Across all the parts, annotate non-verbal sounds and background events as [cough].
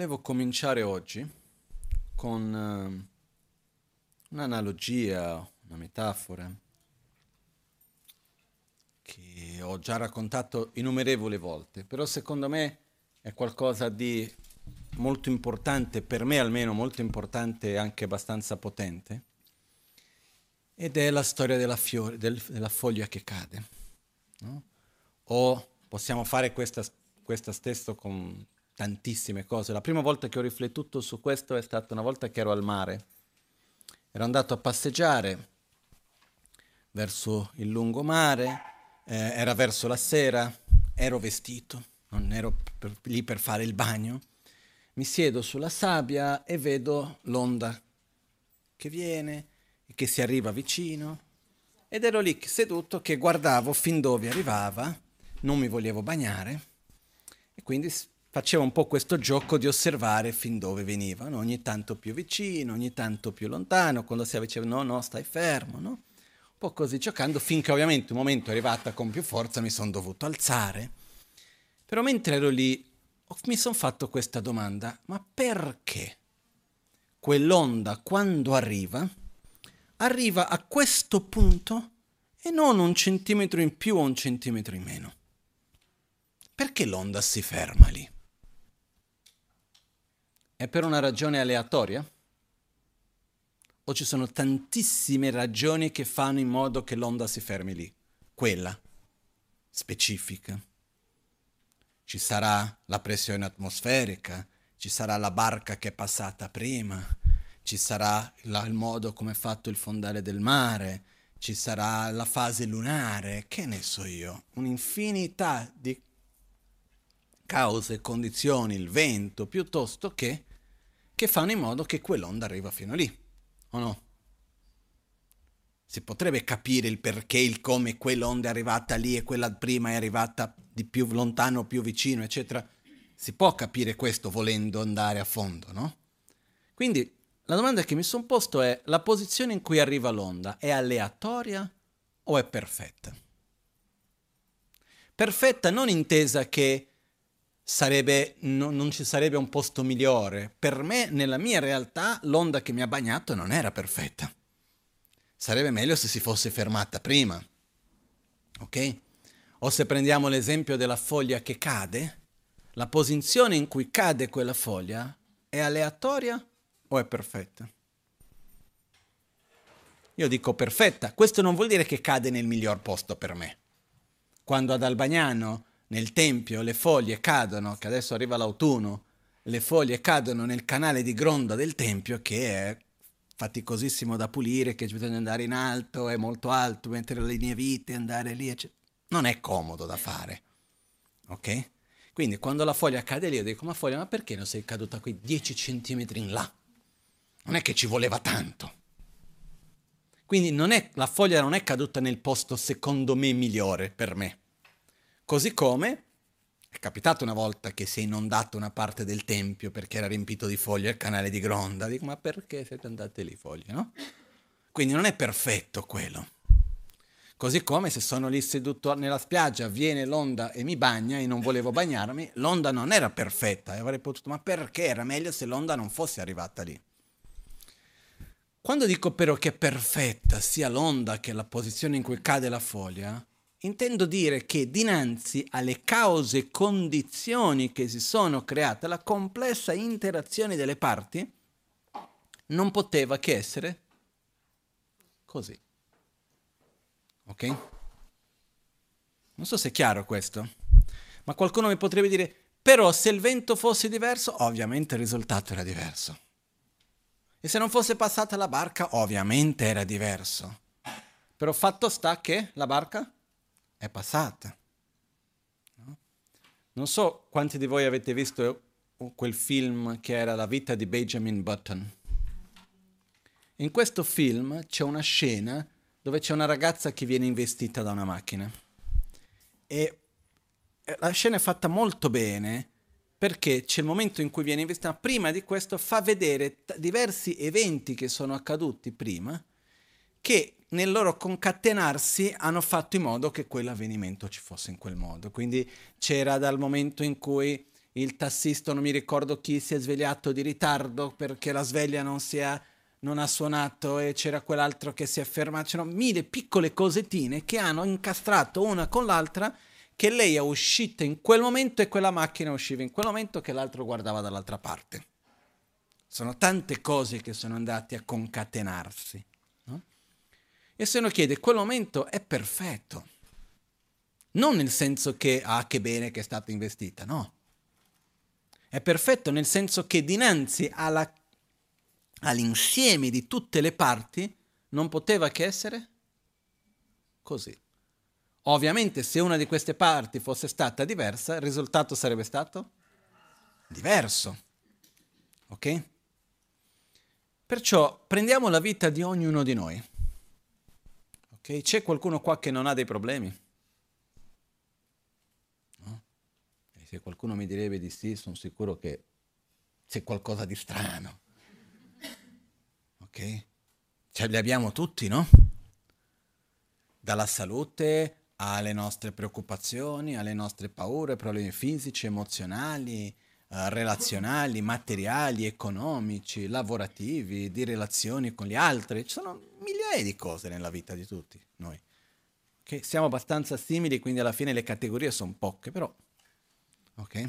Volevo cominciare oggi con uh, un'analogia, una metafora che ho già raccontato innumerevoli volte, però secondo me è qualcosa di molto importante, per me almeno molto importante e anche abbastanza potente, ed è la storia della, fiore, del, della foglia che cade. No? O possiamo fare questa, questa stessa con tantissime cose. La prima volta che ho riflettuto su questo è stata una volta che ero al mare. Ero andato a passeggiare verso il lungomare, eh, era verso la sera, ero vestito, non ero per, lì per fare il bagno. Mi siedo sulla sabbia e vedo l'onda che viene e che si arriva vicino. Ed ero lì seduto che guardavo fin dove arrivava, non mi volevo bagnare e quindi facevo un po' questo gioco di osservare fin dove venivano, ogni tanto più vicino, ogni tanto più lontano, quando si avvicinava, no, no, stai fermo, no? Un po' così giocando, finché ovviamente un momento è arrivata con più forza, mi sono dovuto alzare. Però mentre ero lì, mi sono fatto questa domanda, ma perché quell'onda quando arriva, arriva a questo punto e non un centimetro in più o un centimetro in meno? Perché l'onda si ferma lì? È per una ragione aleatoria? O ci sono tantissime ragioni che fanno in modo che l'onda si fermi lì? Quella specifica. Ci sarà la pressione atmosferica, ci sarà la barca che è passata prima, ci sarà la, il modo come è fatto il fondale del mare, ci sarà la fase lunare, che ne so io, un'infinità di cause condizioni, il vento, piuttosto che che fanno in modo che quell'onda arriva fino lì, o no? Si potrebbe capire il perché, il come quell'onda è arrivata lì e quella prima è arrivata di più lontano, più vicino, eccetera. Si può capire questo volendo andare a fondo, no? Quindi la domanda che mi sono posto è, la posizione in cui arriva l'onda è aleatoria o è perfetta? Perfetta non intesa che sarebbe, no, non ci sarebbe un posto migliore. Per me, nella mia realtà, l'onda che mi ha bagnato non era perfetta. Sarebbe meglio se si fosse fermata prima. Ok? O se prendiamo l'esempio della foglia che cade, la posizione in cui cade quella foglia è aleatoria o è perfetta? Io dico perfetta, questo non vuol dire che cade nel miglior posto per me. Quando ad Albagnano nel tempio le foglie cadono, che adesso arriva l'autunno, le foglie cadono nel canale di gronda del tempio che è faticosissimo da pulire, che bisogna andare in alto, è molto alto, mettere le linee vite, andare lì, eccetera. Non è comodo da fare. Ok? Quindi quando la foglia cade lì, io dico, ma foglia, ma perché non sei caduta qui 10 centimetri in là? Non è che ci voleva tanto. Quindi è, la foglia non è caduta nel posto secondo me migliore per me. Così come è capitato una volta che si è inondato una parte del tempio perché era riempito di foglie il canale di Gronda. Dico, ma perché siete andate lì foglie, no? Quindi non è perfetto quello. Così come se sono lì seduto nella spiaggia, viene l'onda e mi bagna e non volevo bagnarmi, l'onda non era perfetta e avrei potuto, ma perché era meglio se l'onda non fosse arrivata lì? Quando dico però che è perfetta sia l'onda che la posizione in cui cade la foglia, Intendo dire che dinanzi alle cause e condizioni che si sono create, la complessa interazione delle parti non poteva che essere così. Ok? Non so se è chiaro questo, ma qualcuno mi potrebbe dire, però se il vento fosse diverso, ovviamente il risultato era diverso. E se non fosse passata la barca, ovviamente era diverso. Però fatto sta che la barca è passata. No? Non so quanti di voi avete visto quel film che era La vita di Benjamin Button. In questo film c'è una scena dove c'è una ragazza che viene investita da una macchina. E la scena è fatta molto bene perché c'è il momento in cui viene investita, prima di questo fa vedere t- diversi eventi che sono accaduti prima che nel loro concatenarsi hanno fatto in modo che quell'avvenimento ci fosse in quel modo. Quindi c'era dal momento in cui il tassista, non mi ricordo chi, si è svegliato di ritardo perché la sveglia non, è, non ha suonato e c'era quell'altro che si è fermato. C'erano mille piccole cosettine che hanno incastrato una con l'altra che lei è uscita in quel momento e quella macchina usciva in quel momento che l'altro guardava dall'altra parte. Sono tante cose che sono andate a concatenarsi. E se uno chiede, quel momento è perfetto. Non nel senso che, ah, che bene che è stata investita, no. È perfetto nel senso che dinanzi alla, all'insieme di tutte le parti non poteva che essere così. Ovviamente se una di queste parti fosse stata diversa, il risultato sarebbe stato diverso. Ok? Perciò prendiamo la vita di ognuno di noi. C'è qualcuno qua che non ha dei problemi? se qualcuno mi direbbe di sì, sono sicuro che c'è qualcosa di strano. Ok? Ce li abbiamo tutti, no? Dalla salute alle nostre preoccupazioni, alle nostre paure, problemi fisici, emozionali, relazionali, materiali, economici, lavorativi, di relazioni con gli altri. Ci sono migliaia di cose nella vita di tutti noi. Okay? Siamo abbastanza simili, quindi alla fine le categorie sono poche, però Ok?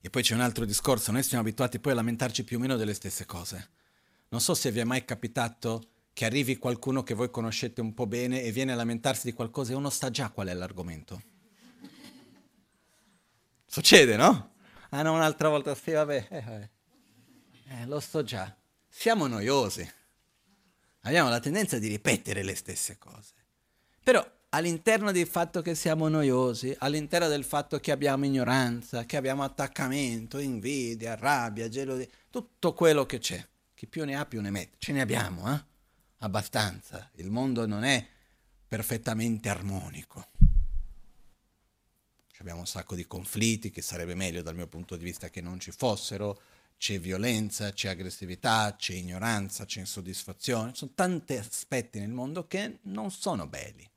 E poi c'è un altro discorso, noi siamo abituati poi a lamentarci più o meno delle stesse cose. Non so se vi è mai capitato che arrivi qualcuno che voi conoscete un po' bene e viene a lamentarsi di qualcosa e uno sa già qual è l'argomento. Succede, no? Ah no, un'altra volta sì, vabbè. Eh, vabbè. Eh, lo so già. Siamo noiosi. Abbiamo la tendenza di ripetere le stesse cose. Però all'interno del fatto che siamo noiosi, all'interno del fatto che abbiamo ignoranza, che abbiamo attaccamento, invidia, rabbia, gelosia, tutto quello che c'è. Chi più ne ha più ne mette. Ce ne abbiamo, eh? Abbastanza. Il mondo non è perfettamente armonico. Abbiamo un sacco di conflitti, che sarebbe meglio dal mio punto di vista che non ci fossero. C'è violenza, c'è aggressività, c'è ignoranza, c'è insoddisfazione. Ci sono tanti aspetti nel mondo che non sono belli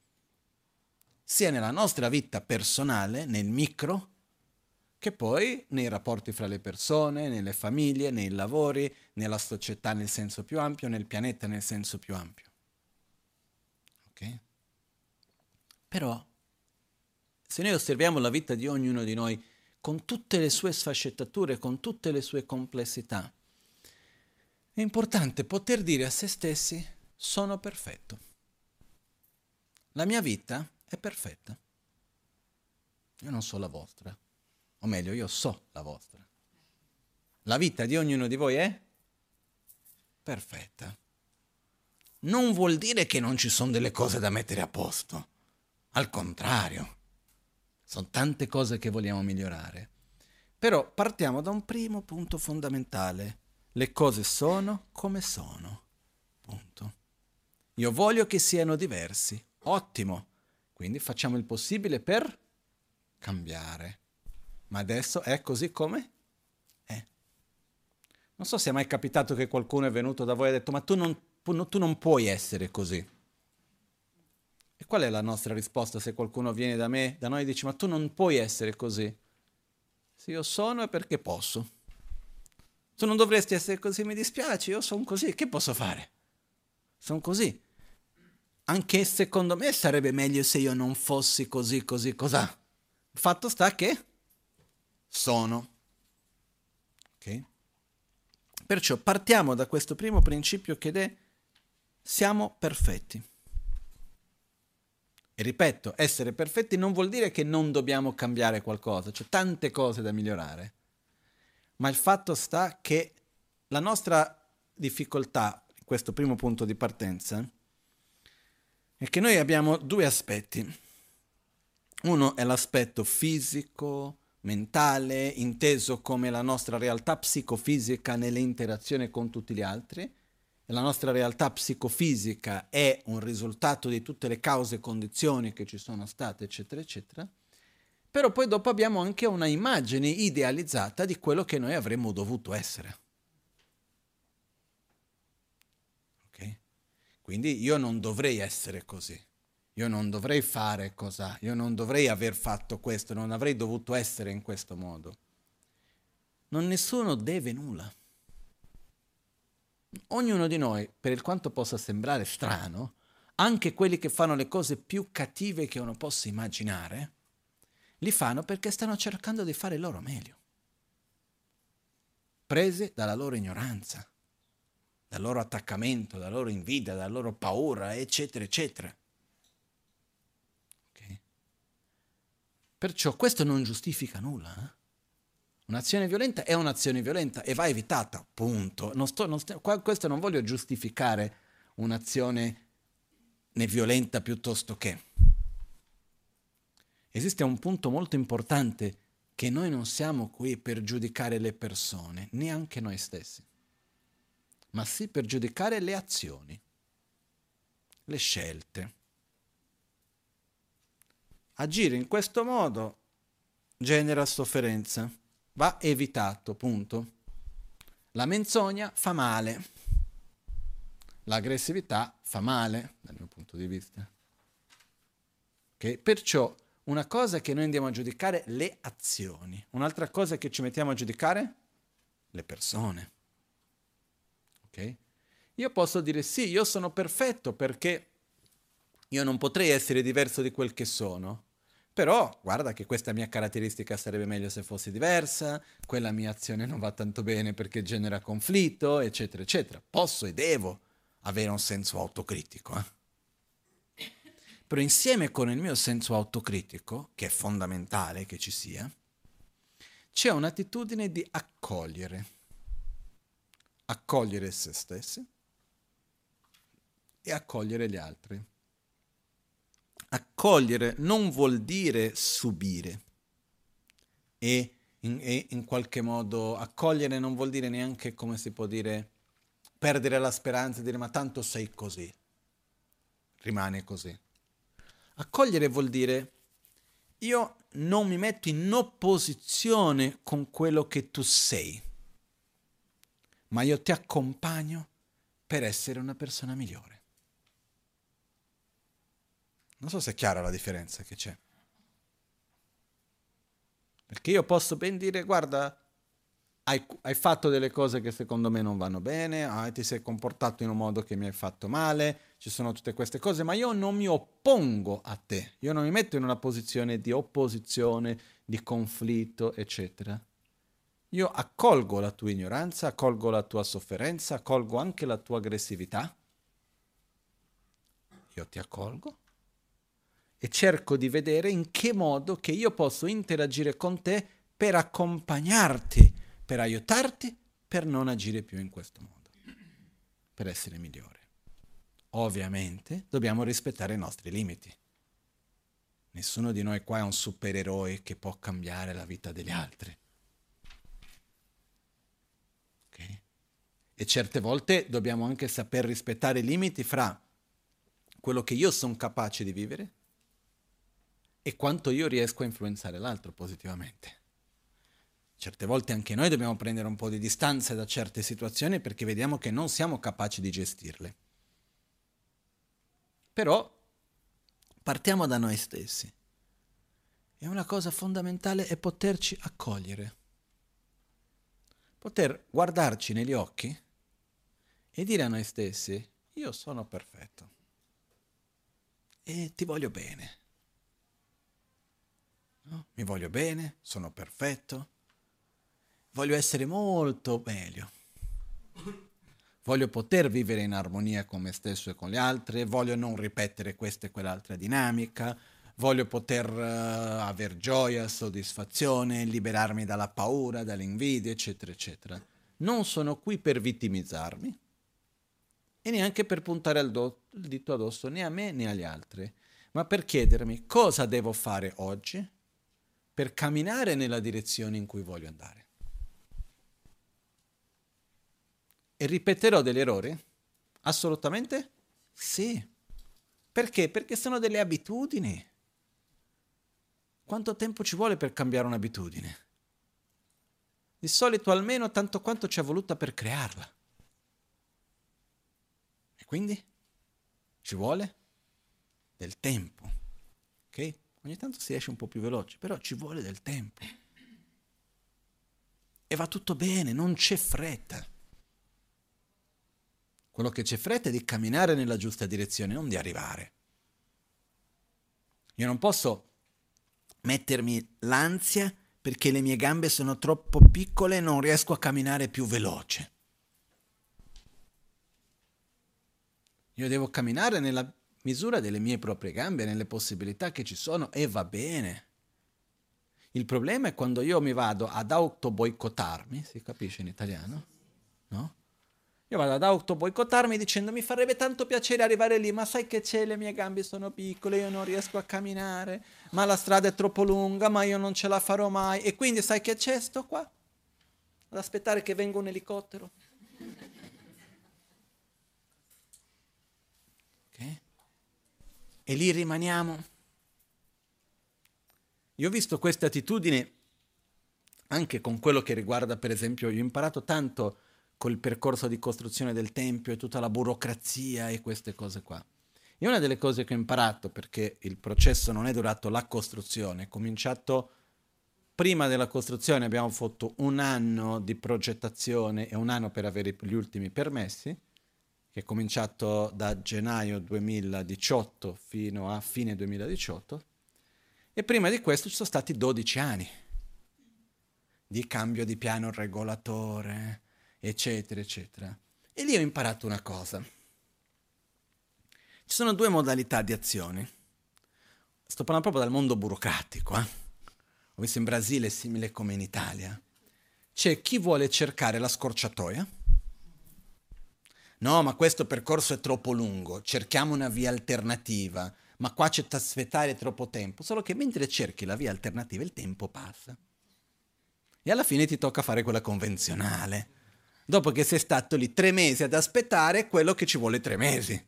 sia nella nostra vita personale, nel micro, che poi nei rapporti fra le persone, nelle famiglie, nei lavori, nella società nel senso più ampio, nel pianeta nel senso più ampio. Ok? Però, se noi osserviamo la vita di ognuno di noi con tutte le sue sfaccettature, con tutte le sue complessità, è importante poter dire a se stessi sono perfetto. La mia vita è perfetta. Io non so la vostra, o meglio, io so la vostra. La vita di ognuno di voi è perfetta. Non vuol dire che non ci sono delle cose da mettere a posto. Al contrario, sono tante cose che vogliamo migliorare. Però partiamo da un primo punto fondamentale. Le cose sono come sono. Punto. Io voglio che siano diversi. Ottimo. Quindi facciamo il possibile per cambiare. Ma adesso è così come è. Non so se è mai capitato che qualcuno è venuto da voi e ha detto ma tu non, tu non puoi essere così. E qual è la nostra risposta se qualcuno viene da me, da noi e dice ma tu non puoi essere così? Se io sono è perché posso. Tu non dovresti essere così, mi dispiace, io sono così, che posso fare? Sono così anche secondo me sarebbe meglio se io non fossi così, così, cos'ha. Fatto sta che sono. Ok? Perciò partiamo da questo primo principio che è siamo perfetti. E ripeto, essere perfetti non vuol dire che non dobbiamo cambiare qualcosa, c'è tante cose da migliorare. Ma il fatto sta che la nostra difficoltà, questo primo punto di partenza, è che noi abbiamo due aspetti. Uno è l'aspetto fisico, mentale, inteso come la nostra realtà psicofisica nell'interazione con tutti gli altri. La nostra realtà psicofisica è un risultato di tutte le cause e condizioni che ci sono state, eccetera, eccetera. Però poi dopo abbiamo anche una immagine idealizzata di quello che noi avremmo dovuto essere. Quindi io non dovrei essere così. io non dovrei fare cosa, io non dovrei aver fatto questo, non avrei dovuto essere in questo modo. Non nessuno deve nulla. Ognuno di noi, per il quanto possa sembrare strano, anche quelli che fanno le cose più cattive che uno possa immaginare, li fanno perché stanno cercando di fare il loro meglio, prese dalla loro ignoranza, dal loro attaccamento, dalla loro invidia, dalla loro paura, eccetera, eccetera. Okay. Perciò questo non giustifica nulla. Eh? Un'azione violenta è un'azione violenta e va evitata, punto. Non sto, non sto, questo non voglio giustificare un'azione né violenta piuttosto che. Esiste un punto molto importante che noi non siamo qui per giudicare le persone, neanche noi stessi ma sì per giudicare le azioni, le scelte. Agire in questo modo genera sofferenza, va evitato, punto. La menzogna fa male, l'aggressività fa male dal mio punto di vista. Okay? Perciò una cosa che noi andiamo a giudicare le azioni, un'altra cosa che ci mettiamo a giudicare le persone. Io posso dire sì, io sono perfetto perché io non potrei essere diverso di quel che sono. Però guarda che questa mia caratteristica sarebbe meglio se fosse diversa, quella mia azione non va tanto bene perché genera conflitto, eccetera, eccetera. Posso e devo avere un senso autocritico. Eh? Però insieme con il mio senso autocritico, che è fondamentale che ci sia, c'è un'attitudine di accogliere. Accogliere se stessi e accogliere gli altri. Accogliere non vuol dire subire e in, e in qualche modo accogliere non vuol dire neanche, come si può dire, perdere la speranza e dire ma tanto sei così, rimane così. Accogliere vuol dire io non mi metto in opposizione con quello che tu sei, ma io ti accompagno per essere una persona migliore. Non so se è chiara la differenza che c'è. Perché io posso ben dire, guarda, hai, hai, fatto delle cose che secondo me non vanno bene, ah, ti sei comportato in un modo che mi hai fatto male, ci sono tutte queste cose, ma io non mi oppongo a te, io non mi metto in una posizione di opposizione, di conflitto, eccetera. Io accolgo la tua ignoranza, accolgo la tua sofferenza, accolgo anche la tua aggressività. Io ti accolgo e cerco di vedere in che modo che io posso interagire con te per accompagnarti, per aiutarti, per non agire più in questo modo, per essere migliore. Ovviamente dobbiamo rispettare i nostri limiti. Nessuno di noi qua è un supereroe che può cambiare la vita degli altri. Okay? E certe volte dobbiamo anche saper rispettare i limiti fra quello che io sono capace di vivere e quanto io riesco a influenzare l'altro positivamente. Certe volte anche noi dobbiamo prendere un po' di distanza da certe situazioni perché vediamo che non siamo capaci di gestirle. Però partiamo da noi stessi. E una cosa fondamentale è poterci accogliere. Poter guardarci negli occhi e dire a noi stessi, io sono perfetto e ti voglio bene Mi voglio bene, sono perfetto, voglio essere molto meglio. Voglio poter vivere in armonia con me stesso e con gli altri, voglio non ripetere questa e quell'altra dinamica, voglio poter uh, aver gioia, soddisfazione, liberarmi dalla paura, dall'invidia, eccetera, eccetera. Non sono qui per vittimizzarmi e neanche per puntare il, do- il dito addosso né a me né agli altri, ma per chiedermi cosa devo fare oggi per camminare nella direzione in cui voglio andare. E ripeterò degli errori? Assolutamente sì. Perché? Perché sono delle abitudini. Quanto tempo ci vuole per cambiare un'abitudine? Di solito almeno tanto quanto ci è voluta per crearla. E quindi? Ci vuole? del tempo. Ogni tanto si esce un po' più veloce, però ci vuole del tempo. E va tutto bene, non c'è fretta. Quello che c'è fretta è di camminare nella giusta direzione, non di arrivare. Io non posso mettermi l'ansia perché le mie gambe sono troppo piccole e non riesco a camminare più veloce. Io devo camminare nella misura delle mie proprie gambe, nelle possibilità che ci sono e va bene. Il problema è quando io mi vado ad autoboicottarmi, si capisce in italiano? No? Io vado ad autoboicottarmi dicendo mi farebbe tanto piacere arrivare lì, ma sai che c'è, le mie gambe sono piccole, io non riesco a camminare, ma la strada è troppo lunga, ma io non ce la farò mai. E quindi sai che c'è? Sto qua, ad aspettare che venga un elicottero. E lì rimaniamo. Io ho visto questa attitudine anche con quello che riguarda, per esempio, io ho imparato tanto col percorso di costruzione del Tempio e tutta la burocrazia e queste cose qua. E una delle cose che ho imparato, perché il processo non è durato la costruzione, è cominciato prima della costruzione, abbiamo fatto un anno di progettazione e un anno per avere gli ultimi permessi, che è cominciato da gennaio 2018 fino a fine 2018, e prima di questo ci sono stati 12 anni di cambio di piano regolatore, eccetera, eccetera. E lì ho imparato una cosa. Ci sono due modalità di azione. Sto parlando proprio dal mondo burocratico. Eh? Ho visto in Brasile simile come in Italia. C'è chi vuole cercare la scorciatoia. No, ma questo percorso è troppo lungo, cerchiamo una via alternativa, ma qua c'è da aspettare troppo tempo. Solo che mentre cerchi la via alternativa il tempo passa. E alla fine ti tocca fare quella convenzionale dopo che sei stato lì tre mesi ad aspettare quello che ci vuole tre mesi.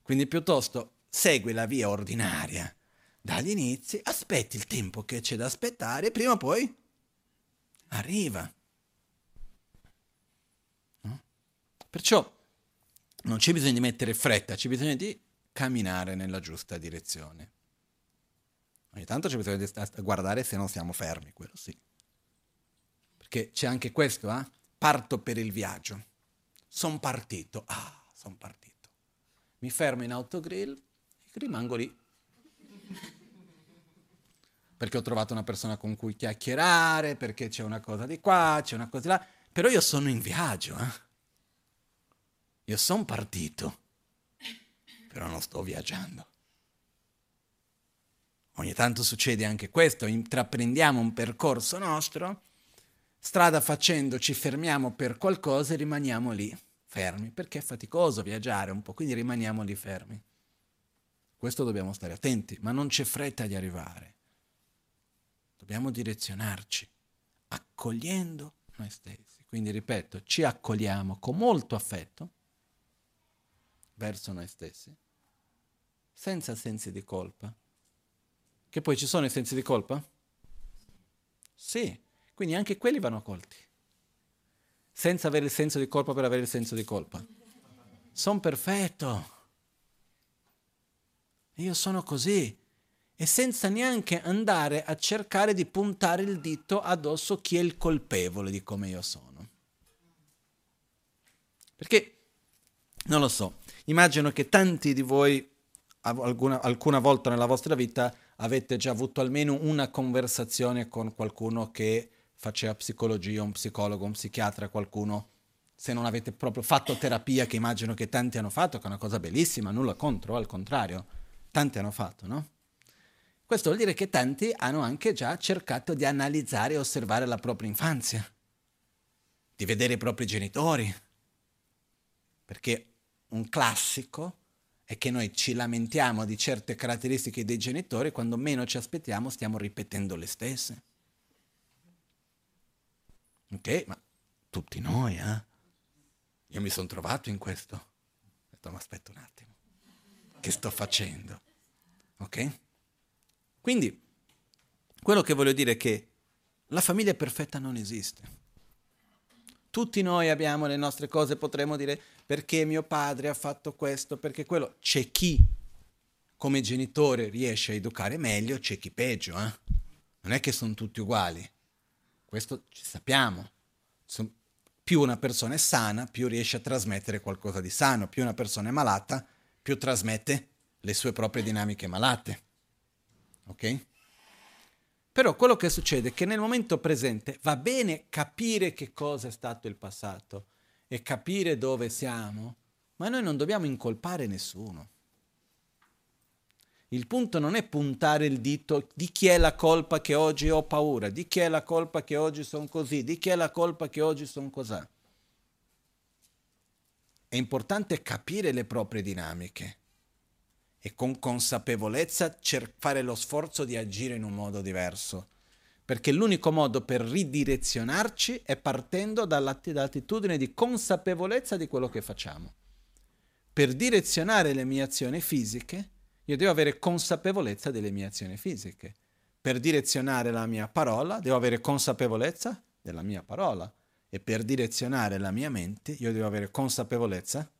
Quindi piuttosto segui la via ordinaria dagli inizi, aspetti il tempo che c'è da aspettare prima o poi arriva. No? Perciò non c'è bisogno di mettere fretta, c'è bisogno di camminare nella giusta direzione. Ogni tanto c'è bisogno di guardare se non siamo fermi, quello sì. Perché c'è anche questo, eh? parto per il viaggio. Sono partito. Ah, sono partito. Mi fermo in autogrill e rimango lì. Perché ho trovato una persona con cui chiacchierare, perché c'è una cosa di qua, c'è una cosa di là. Però io sono in viaggio. Eh? Io sono partito. Però non sto viaggiando. Ogni tanto succede anche questo, intraprendiamo un percorso nostro strada facendo ci fermiamo per qualcosa e rimaniamo lì fermi, perché è faticoso viaggiare un po', quindi rimaniamo lì fermi. Questo dobbiamo stare attenti, ma non c'è fretta di arrivare. Dobbiamo direzionarci, accogliendo noi stessi. Quindi ripeto, ci accogliamo con molto affetto verso noi stessi, senza sensi di colpa. Che poi ci sono i sensi di colpa? Sì, quindi anche quelli vanno colti, senza avere il senso di colpa per avere il senso di colpa. Sono perfetto. Io sono così. E senza neanche andare a cercare di puntare il dito addosso chi è il colpevole di come io sono. Perché, non lo so, immagino che tanti di voi alcuna, alcuna volta nella vostra vita avete già avuto almeno una conversazione con qualcuno che faceva psicologia, un psicologo, un psichiatra, qualcuno, se non avete proprio fatto terapia, che immagino che tanti hanno fatto, che è una cosa bellissima, nulla contro, al contrario, tanti hanno fatto, no? Questo vuol dire che tanti hanno anche già cercato di analizzare e osservare la propria infanzia, di vedere i propri genitori, perché un classico è che noi ci lamentiamo di certe caratteristiche dei genitori, quando meno ci aspettiamo stiamo ripetendo le stesse. Ok, ma tutti noi, eh? Io mi sono trovato in questo. Ma aspetta un attimo. Che sto facendo? Ok? Quindi, quello che voglio dire è che la famiglia perfetta non esiste. Tutti noi abbiamo le nostre cose, potremmo dire perché mio padre ha fatto questo, perché quello. C'è chi come genitore riesce a educare meglio, c'è chi peggio, eh? Non è che sono tutti uguali. Questo ci sappiamo. Son, più una persona è sana, più riesce a trasmettere qualcosa di sano. Più una persona è malata, più trasmette le sue proprie dinamiche malate. Ok? Però quello che succede è che nel momento presente va bene capire che cosa è stato il passato e capire dove siamo, ma noi non dobbiamo incolpare nessuno. Il punto non è puntare il dito di chi è la colpa che oggi ho paura, di chi è la colpa che oggi sono così, di chi è la colpa che oggi sono così. È importante capire le proprie dinamiche e con consapevolezza cer- fare lo sforzo di agire in un modo diverso. Perché l'unico modo per ridirezionarci è partendo dall'attitudine di consapevolezza di quello che facciamo. Per direzionare le mie azioni fisiche, io devo avere consapevolezza delle mie azioni fisiche. Per direzionare la mia parola, devo avere consapevolezza della mia parola. E per direzionare la mia mente, io devo avere consapevolezza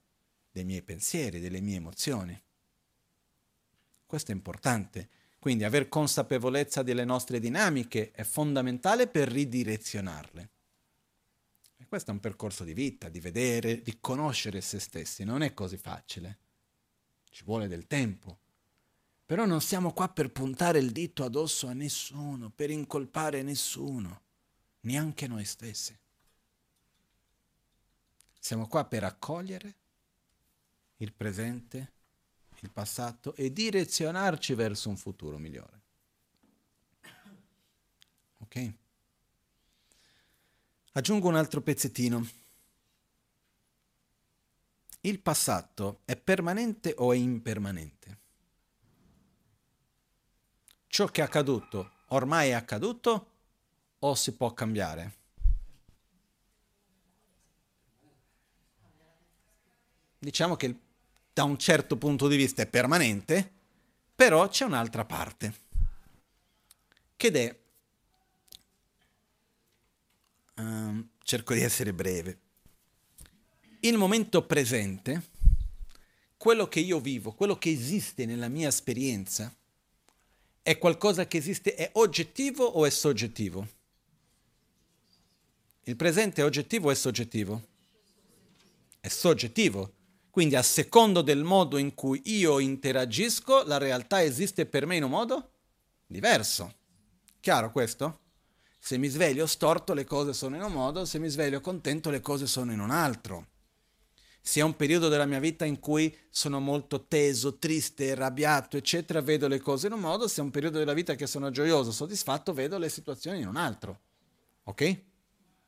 dei miei pensieri, delle mie emozioni. Questo è importante. Quindi aver consapevolezza delle nostre dinamiche è fondamentale per ridirezionarle. E questo è un percorso di vita, di vedere, di conoscere se stessi. Non è così facile. Ci vuole del tempo. Però non siamo qua per puntare il dito addosso a nessuno, per incolpare nessuno, neanche noi stessi. Siamo qua per accogliere il presente, il passato e direzionarci verso un futuro migliore. Ok? Aggiungo un altro pezzettino. Il passato è permanente o è impermanente? ciò che è accaduto ormai è accaduto o si può cambiare? Diciamo che da un certo punto di vista è permanente, però c'è un'altra parte, che è, um, cerco di essere breve, il momento presente, quello che io vivo, quello che esiste nella mia esperienza, è qualcosa che esiste, è oggettivo o è soggettivo? Il presente è oggettivo o è soggettivo? È soggettivo. Quindi a secondo del modo in cui io interagisco, la realtà esiste per me in un modo diverso. Chiaro questo? Se mi sveglio storto le cose sono in un modo, se mi sveglio contento le cose sono in un altro sia un periodo della mia vita in cui sono molto teso, triste, arrabbiato, eccetera, vedo le cose in un modo, sia un periodo della vita che sono gioioso, soddisfatto, vedo le situazioni in un altro. Ok?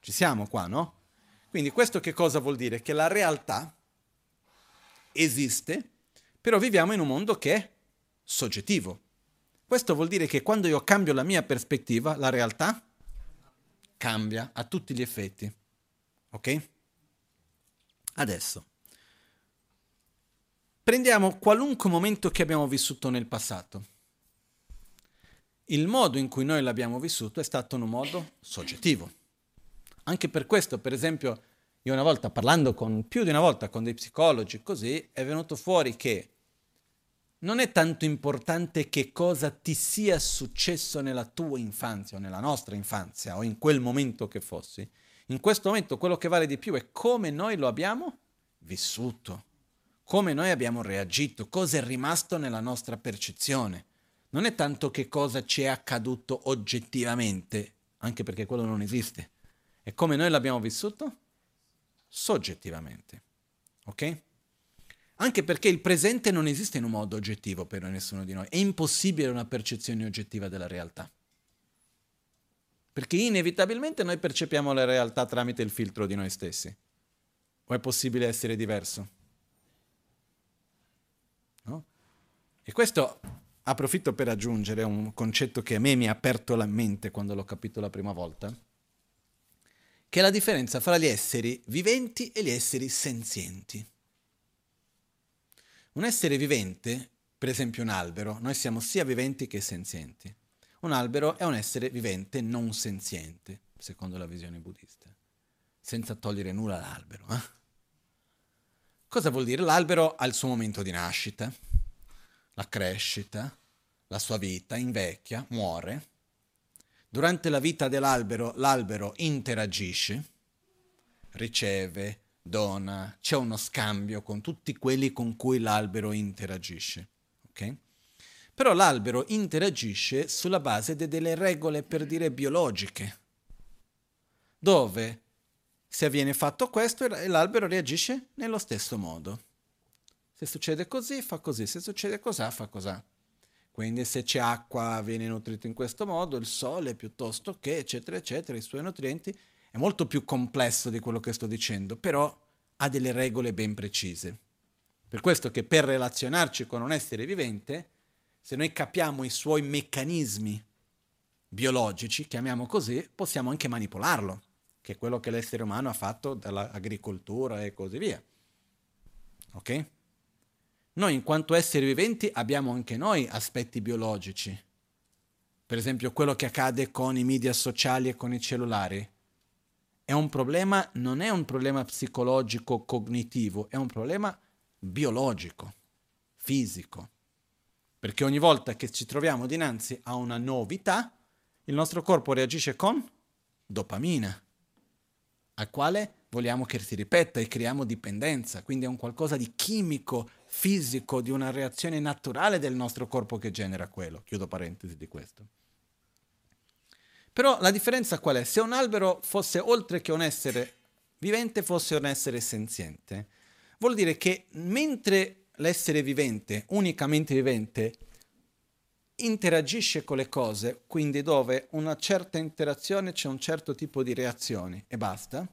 Ci siamo qua, no? Quindi questo che cosa vuol dire? Che la realtà esiste, però viviamo in un mondo che è soggettivo. Questo vuol dire che quando io cambio la mia prospettiva, la realtà cambia a tutti gli effetti. Ok? Adesso, prendiamo qualunque momento che abbiamo vissuto nel passato. Il modo in cui noi l'abbiamo vissuto è stato un modo soggettivo. Anche per questo, per esempio, io una volta parlando con, più di una volta con dei psicologi, così, è venuto fuori che non è tanto importante che cosa ti sia successo nella tua infanzia o nella nostra infanzia o in quel momento che fossi, in questo momento quello che vale di più è come noi lo abbiamo vissuto, come noi abbiamo reagito, cosa è rimasto nella nostra percezione. Non è tanto che cosa ci è accaduto oggettivamente, anche perché quello non esiste, è come noi l'abbiamo vissuto soggettivamente. Ok? Anche perché il presente non esiste in un modo oggettivo per nessuno di noi, è impossibile una percezione oggettiva della realtà. Perché inevitabilmente noi percepiamo la realtà tramite il filtro di noi stessi. O è possibile essere diverso? No? E questo approfitto per aggiungere un concetto che a me mi ha aperto la mente quando l'ho capito la prima volta, che è la differenza fra gli esseri viventi e gli esseri senzienti. Un essere vivente, per esempio un albero, noi siamo sia viventi che senzienti. Un albero è un essere vivente non senziente, secondo la visione buddista, senza togliere nulla all'albero. Eh? Cosa vuol dire? L'albero ha il suo momento di nascita, la crescita, la sua vita, invecchia, muore. Durante la vita dell'albero l'albero interagisce, riceve, dona, c'è uno scambio con tutti quelli con cui l'albero interagisce. Okay? Però l'albero interagisce sulla base de delle regole, per dire, biologiche, dove se viene fatto questo l'albero reagisce nello stesso modo. Se succede così, fa così, se succede così, fa così. Quindi se c'è acqua viene nutrito in questo modo, il sole piuttosto che, eccetera, eccetera, i suoi nutrienti, è molto più complesso di quello che sto dicendo, però ha delle regole ben precise. Per questo che per relazionarci con un essere vivente, se noi capiamo i suoi meccanismi biologici, chiamiamo così, possiamo anche manipolarlo, che è quello che l'essere umano ha fatto dall'agricoltura e così via. Ok? Noi in quanto esseri viventi abbiamo anche noi aspetti biologici. Per esempio quello che accade con i media sociali e con i cellulari è un problema, non è un problema psicologico cognitivo, è un problema biologico, fisico. Perché ogni volta che ci troviamo dinanzi a una novità, il nostro corpo reagisce con dopamina, al quale vogliamo che si ripeta e creiamo dipendenza. Quindi è un qualcosa di chimico, fisico, di una reazione naturale del nostro corpo che genera quello. Chiudo parentesi di questo. Però la differenza qual è? Se un albero fosse oltre che un essere vivente, fosse un essere senziente, vuol dire che mentre l'essere vivente, unicamente vivente, interagisce con le cose, quindi dove una certa interazione c'è un certo tipo di reazioni e basta,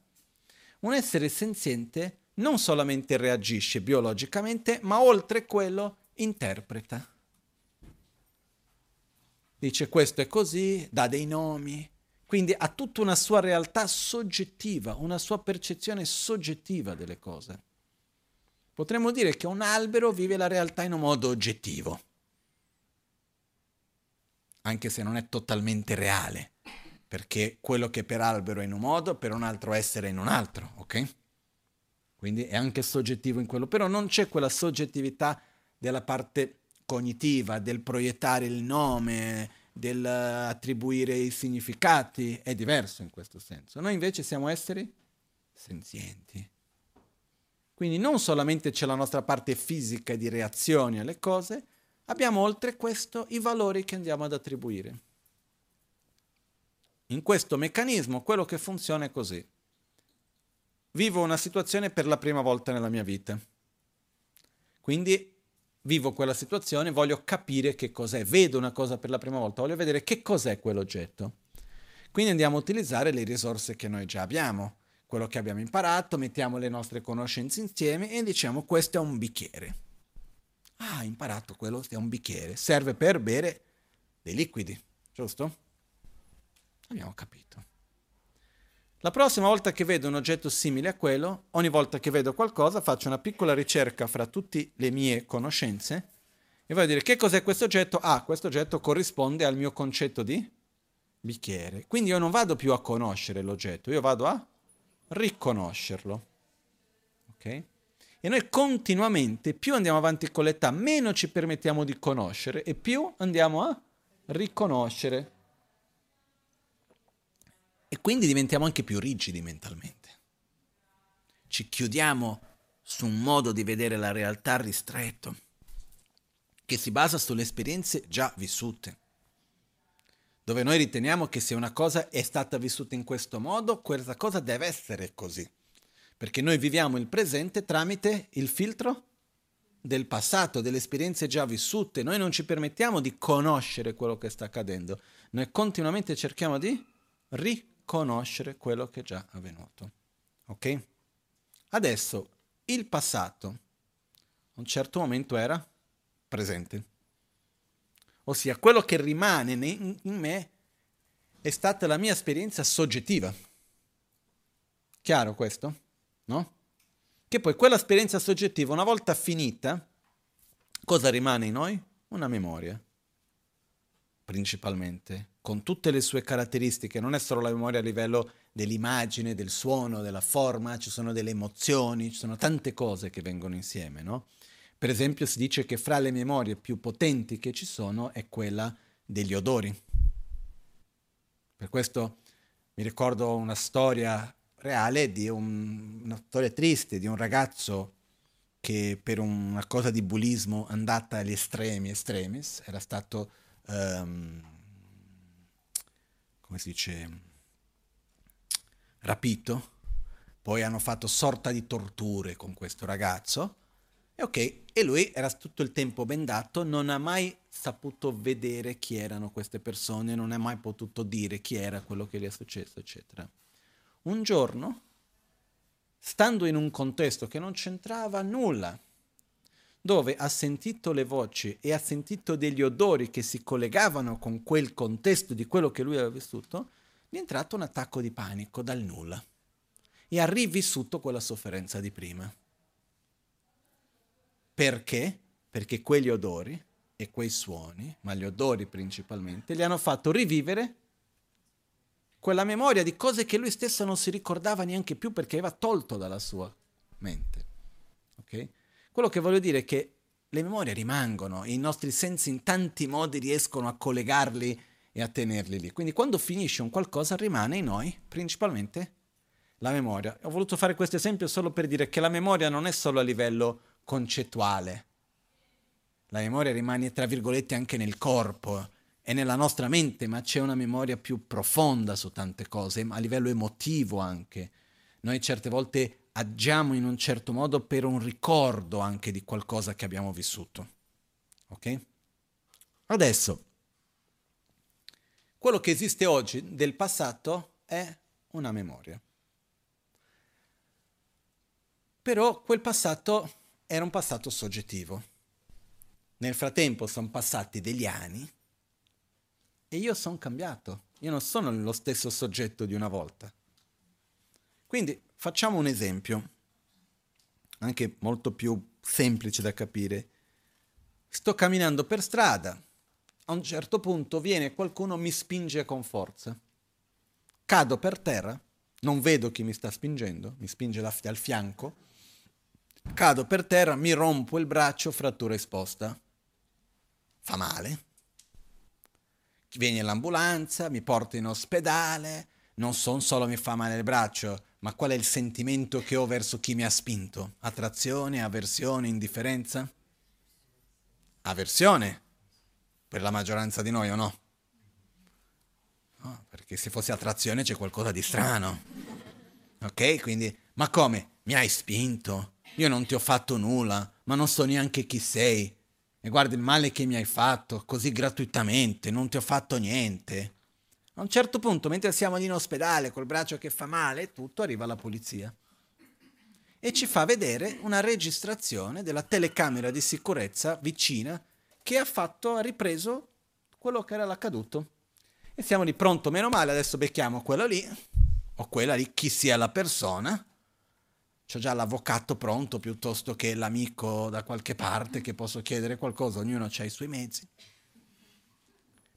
un essere senziente non solamente reagisce biologicamente, ma oltre quello interpreta dice questo è così, dà dei nomi, quindi ha tutta una sua realtà soggettiva, una sua percezione soggettiva delle cose. Potremmo dire che un albero vive la realtà in un modo oggettivo, anche se non è totalmente reale, perché quello che per albero è in un modo, per un altro essere è in un altro, ok? Quindi è anche soggettivo in quello, però non c'è quella soggettività della parte cognitiva, del proiettare il nome, del attribuire i significati, è diverso in questo senso. Noi invece siamo esseri senzienti. Quindi non solamente c'è la nostra parte fisica di reazione alle cose, abbiamo oltre questo i valori che andiamo ad attribuire. In questo meccanismo quello che funziona è così. Vivo una situazione per la prima volta nella mia vita. Quindi vivo quella situazione, voglio capire che cos'è, vedo una cosa per la prima volta, voglio vedere che cos'è quell'oggetto. Quindi andiamo a utilizzare le risorse che noi già abbiamo, quello che abbiamo imparato, mettiamo le nostre conoscenze insieme e diciamo questo è un bicchiere. Ah, imparato quello, è un bicchiere, serve per bere dei liquidi, giusto? Abbiamo capito. La prossima volta che vedo un oggetto simile a quello, ogni volta che vedo qualcosa faccio una piccola ricerca fra tutte le mie conoscenze e voglio dire che cos'è questo oggetto? Ah, questo oggetto corrisponde al mio concetto di bicchiere. Quindi io non vado più a conoscere l'oggetto, io vado a riconoscerlo. Ok? E noi continuamente, più andiamo avanti con l'età, meno ci permettiamo di conoscere e più andiamo a riconoscere e quindi diventiamo anche più rigidi mentalmente. Ci chiudiamo su un modo di vedere la realtà ristretto, che si basa sulle esperienze già vissute, dove noi riteniamo che se una cosa è stata vissuta in questo modo, questa cosa deve essere così, perché noi viviamo il presente tramite il filtro del passato, delle esperienze già vissute, noi non ci permettiamo di conoscere quello che sta accadendo, noi continuamente cerchiamo di riconoscere conoscere quello che è già avvenuto. Ok? Adesso il passato a un certo momento era presente. Ossia, quello che rimane in me è stata la mia esperienza soggettiva. Chiaro questo? No? Che poi quella esperienza soggettiva, una volta finita, cosa rimane in noi? Una memoria, principalmente con tutte le sue caratteristiche, non è solo la memoria a livello dell'immagine, del suono, della forma, ci sono delle emozioni, ci sono tante cose che vengono insieme, no? Per esempio si dice che fra le memorie più potenti che ci sono è quella degli odori. Per questo mi ricordo una storia reale di un, una storia triste di un ragazzo che per una cosa di bullismo andata agli estremi estremis era stato um, come si dice rapito poi hanno fatto sorta di torture con questo ragazzo e ok e lui era tutto il tempo bendato non ha mai saputo vedere chi erano queste persone non ha mai potuto dire chi era quello che gli è successo eccetera. Un giorno stando in un contesto che non c'entrava nulla, dove ha sentito le voci e ha sentito degli odori che si collegavano con quel contesto di quello che lui aveva vissuto, gli è entrato un attacco di panico dal nulla e ha rivissuto quella sofferenza di prima. Perché? Perché quegli odori e quei suoni, ma gli odori principalmente, gli hanno fatto rivivere quella memoria di cose che lui stesso non si ricordava neanche più perché aveva tolto dalla sua mente. Okay? Quello che voglio dire è che le memorie rimangono, i nostri sensi in tanti modi riescono a collegarli e a tenerli lì. Quindi quando finisce un qualcosa rimane in noi principalmente la memoria. Ho voluto fare questo esempio solo per dire che la memoria non è solo a livello concettuale. La memoria rimane, tra virgolette, anche nel corpo, è nella nostra mente, ma c'è una memoria più profonda su tante cose, a livello emotivo anche. Noi certe volte agiamo in un certo modo per un ricordo anche di qualcosa che abbiamo vissuto. Ok? Adesso, quello che esiste oggi del passato è una memoria. Però quel passato era un passato soggettivo. Nel frattempo sono passati degli anni e io sono cambiato, io non sono lo stesso soggetto di una volta. Quindi facciamo un esempio, anche molto più semplice da capire. Sto camminando per strada, a un certo punto viene qualcuno, mi spinge con forza. Cado per terra, non vedo chi mi sta spingendo, mi spinge al fianco, cado per terra, mi rompo il braccio, frattura esposta. Fa male, viene l'ambulanza, mi porta in ospedale, non son solo mi fa male il braccio, ma qual è il sentimento che ho verso chi mi ha spinto? Attrazione, avversione, indifferenza? Avversione, per la maggioranza di noi o no? no perché se fosse attrazione c'è qualcosa di strano. Ok? Quindi, ma come? Mi hai spinto? Io non ti ho fatto nulla, ma non so neanche chi sei e guarda il male che mi hai fatto così gratuitamente, non ti ho fatto niente. A un certo punto, mentre siamo lì in ospedale col braccio che fa male, tutto arriva la polizia e ci fa vedere una registrazione della telecamera di sicurezza vicina che ha fatto, ha ripreso quello che era l'accaduto. E siamo lì pronto, meno male, adesso becchiamo quello lì, o quella lì, chi sia la persona, c'ho già l'avvocato pronto piuttosto che l'amico da qualche parte che posso chiedere qualcosa, ognuno ha i suoi mezzi.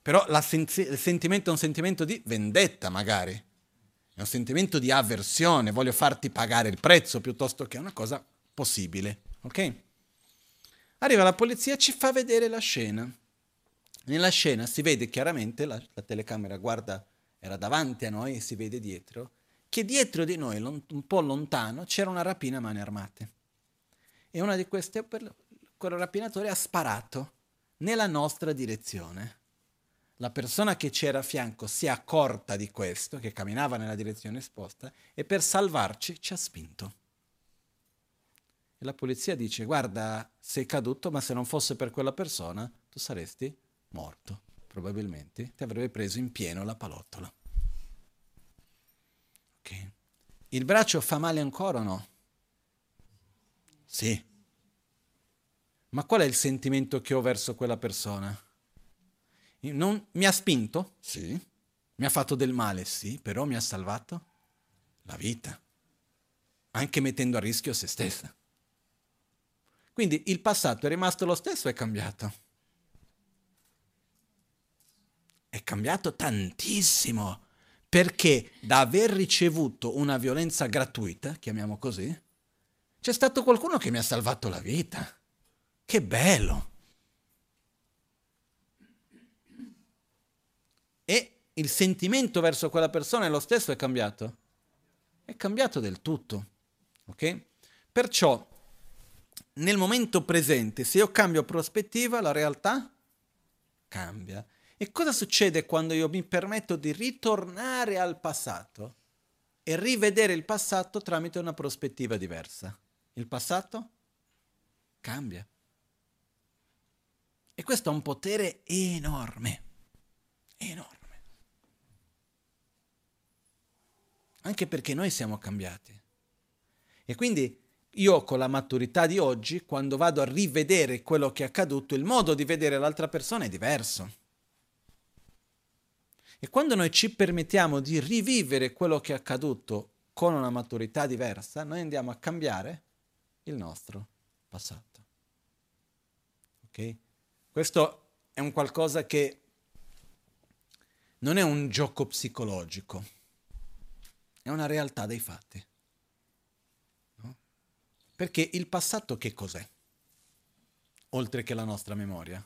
Però il sentimento è un sentimento di vendetta magari, è un sentimento di avversione, voglio farti pagare il prezzo piuttosto che una cosa possibile, ok? Arriva la polizia ci fa vedere la scena. Nella scena si vede chiaramente, la, la telecamera guarda, era davanti a noi e si vede dietro, che dietro di noi, un po' lontano, c'era una rapina a mani armate. E una di queste, quel rapinatore ha sparato nella nostra direzione. La persona che c'era a fianco si è accorta di questo, che camminava nella direzione esposta, e per salvarci ci ha spinto. E la polizia dice, guarda, sei caduto, ma se non fosse per quella persona, tu saresti morto, probabilmente, ti avrebbe preso in pieno la palottola. Okay. Il braccio fa male ancora o no? Sì. Ma qual è il sentimento che ho verso quella persona? Non, mi ha spinto? Sì. Mi ha fatto del male? Sì, però mi ha salvato la vita, anche mettendo a rischio se stessa. Quindi il passato è rimasto lo stesso è cambiato? È cambiato tantissimo perché da aver ricevuto una violenza gratuita, chiamiamo così, c'è stato qualcuno che mi ha salvato la vita. Che bello! E il sentimento verso quella persona è lo stesso, è cambiato? È cambiato del tutto. Ok? Perciò, nel momento presente, se io cambio prospettiva, la realtà cambia. E cosa succede quando io mi permetto di ritornare al passato e rivedere il passato tramite una prospettiva diversa? Il passato cambia. E questo ha un potere enorme, enorme. Anche perché noi siamo cambiati. E quindi io con la maturità di oggi, quando vado a rivedere quello che è accaduto, il modo di vedere l'altra persona è diverso. E quando noi ci permettiamo di rivivere quello che è accaduto con una maturità diversa, noi andiamo a cambiare il nostro passato. Ok? Questo è un qualcosa che non è un gioco psicologico, è una realtà dei fatti. No? Perché il passato che cos'è? Oltre che la nostra memoria?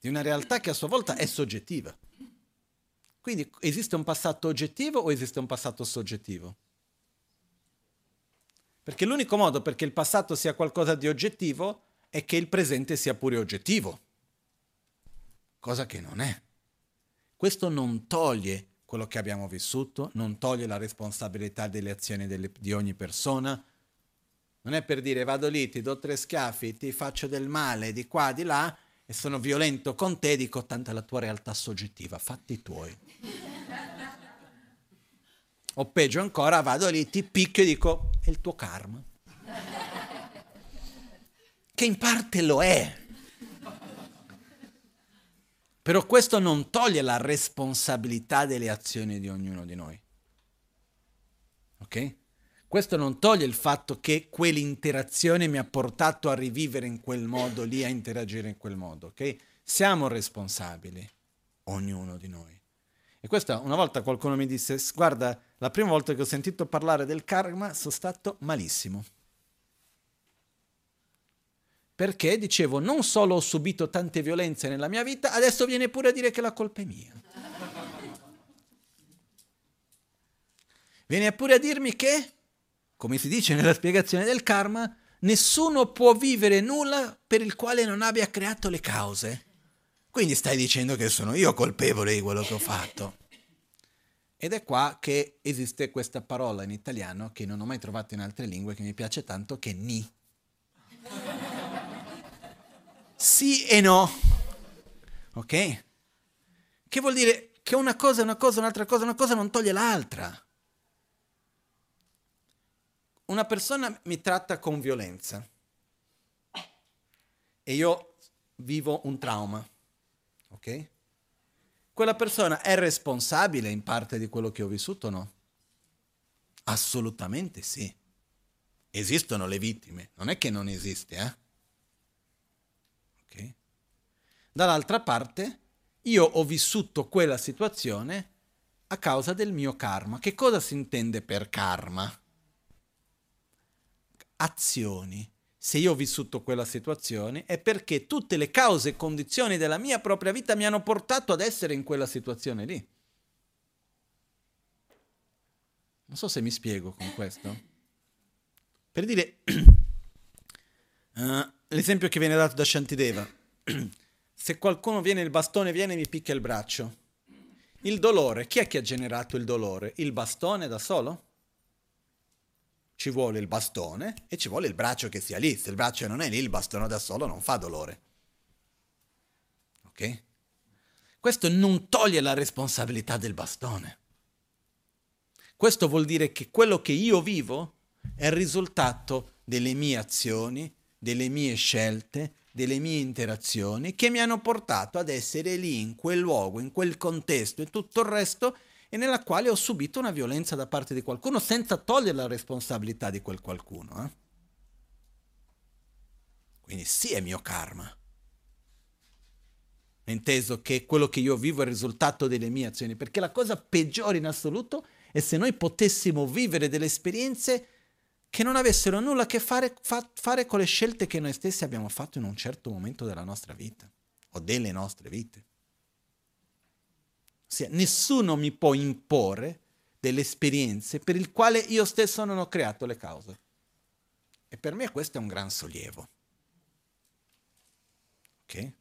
Di una realtà che a sua volta è soggettiva. Quindi esiste un passato oggettivo o esiste un passato soggettivo? Perché l'unico modo perché il passato sia qualcosa di oggettivo è che il presente sia pure oggettivo, cosa che non è. Questo non toglie quello che abbiamo vissuto, non toglie la responsabilità delle azioni delle, di ogni persona. Non è per dire vado lì, ti do tre schiaffi, ti faccio del male di qua, di là, e sono violento con te, dico tanta la tua realtà soggettiva, fatti tuoi. o peggio ancora, vado lì, ti picchio e dico, è il tuo karma. che in parte lo è. Però questo non toglie la responsabilità delle azioni di ognuno di noi. Ok? Questo non toglie il fatto che quell'interazione mi ha portato a rivivere in quel modo lì, a interagire in quel modo, ok? Siamo responsabili, ognuno di noi. E questa, una volta qualcuno mi disse, guarda, la prima volta che ho sentito parlare del karma sono stato malissimo. Perché, dicevo, non solo ho subito tante violenze nella mia vita, adesso viene pure a dire che la colpa è mia. Viene pure a dirmi che come si dice nella spiegazione del karma, nessuno può vivere nulla per il quale non abbia creato le cause. Quindi stai dicendo che sono io colpevole di quello che ho fatto. Ed è qua che esiste questa parola in italiano che non ho mai trovato in altre lingue, che mi piace tanto, che è ni. Sì e no. Ok? Che vuol dire che una cosa è una cosa, un'altra cosa, una cosa non toglie l'altra una persona mi tratta con violenza e io vivo un trauma, ok? Quella persona è responsabile in parte di quello che ho vissuto o no? Assolutamente sì. Esistono le vittime, non è che non esiste, eh? Ok? Dall'altra parte, io ho vissuto quella situazione a causa del mio karma. Che cosa si intende per karma? azioni. Se io ho vissuto quella situazione è perché tutte le cause e condizioni della mia propria vita mi hanno portato ad essere in quella situazione lì. Non so se mi spiego con questo. Per dire, uh, [clears throat] l'esempio che viene dato da Shantideva, [clears throat] se qualcuno viene, il bastone viene e mi picchia il braccio, il dolore, chi è che ha generato il dolore? Il bastone da solo? ci vuole il bastone e ci vuole il braccio che sia lì. Se il braccio non è lì, il bastone da solo non fa dolore. Ok? Questo non toglie la responsabilità del bastone. Questo vuol dire che quello che io vivo è il risultato delle mie azioni, delle mie scelte, delle mie interazioni che mi hanno portato ad essere lì, in quel luogo, in quel contesto e tutto il resto e nella quale ho subito una violenza da parte di qualcuno senza togliere la responsabilità di quel qualcuno. Eh? Quindi sì è mio karma. Inteso che quello che io vivo è il risultato delle mie azioni, perché la cosa peggiore in assoluto è se noi potessimo vivere delle esperienze che non avessero nulla a che fare, fa, fare con le scelte che noi stessi abbiamo fatto in un certo momento della nostra vita o delle nostre vite. Ossia, nessuno mi può imporre delle esperienze per il quale io stesso non ho creato le cause. E per me questo è un gran sollievo. Ok?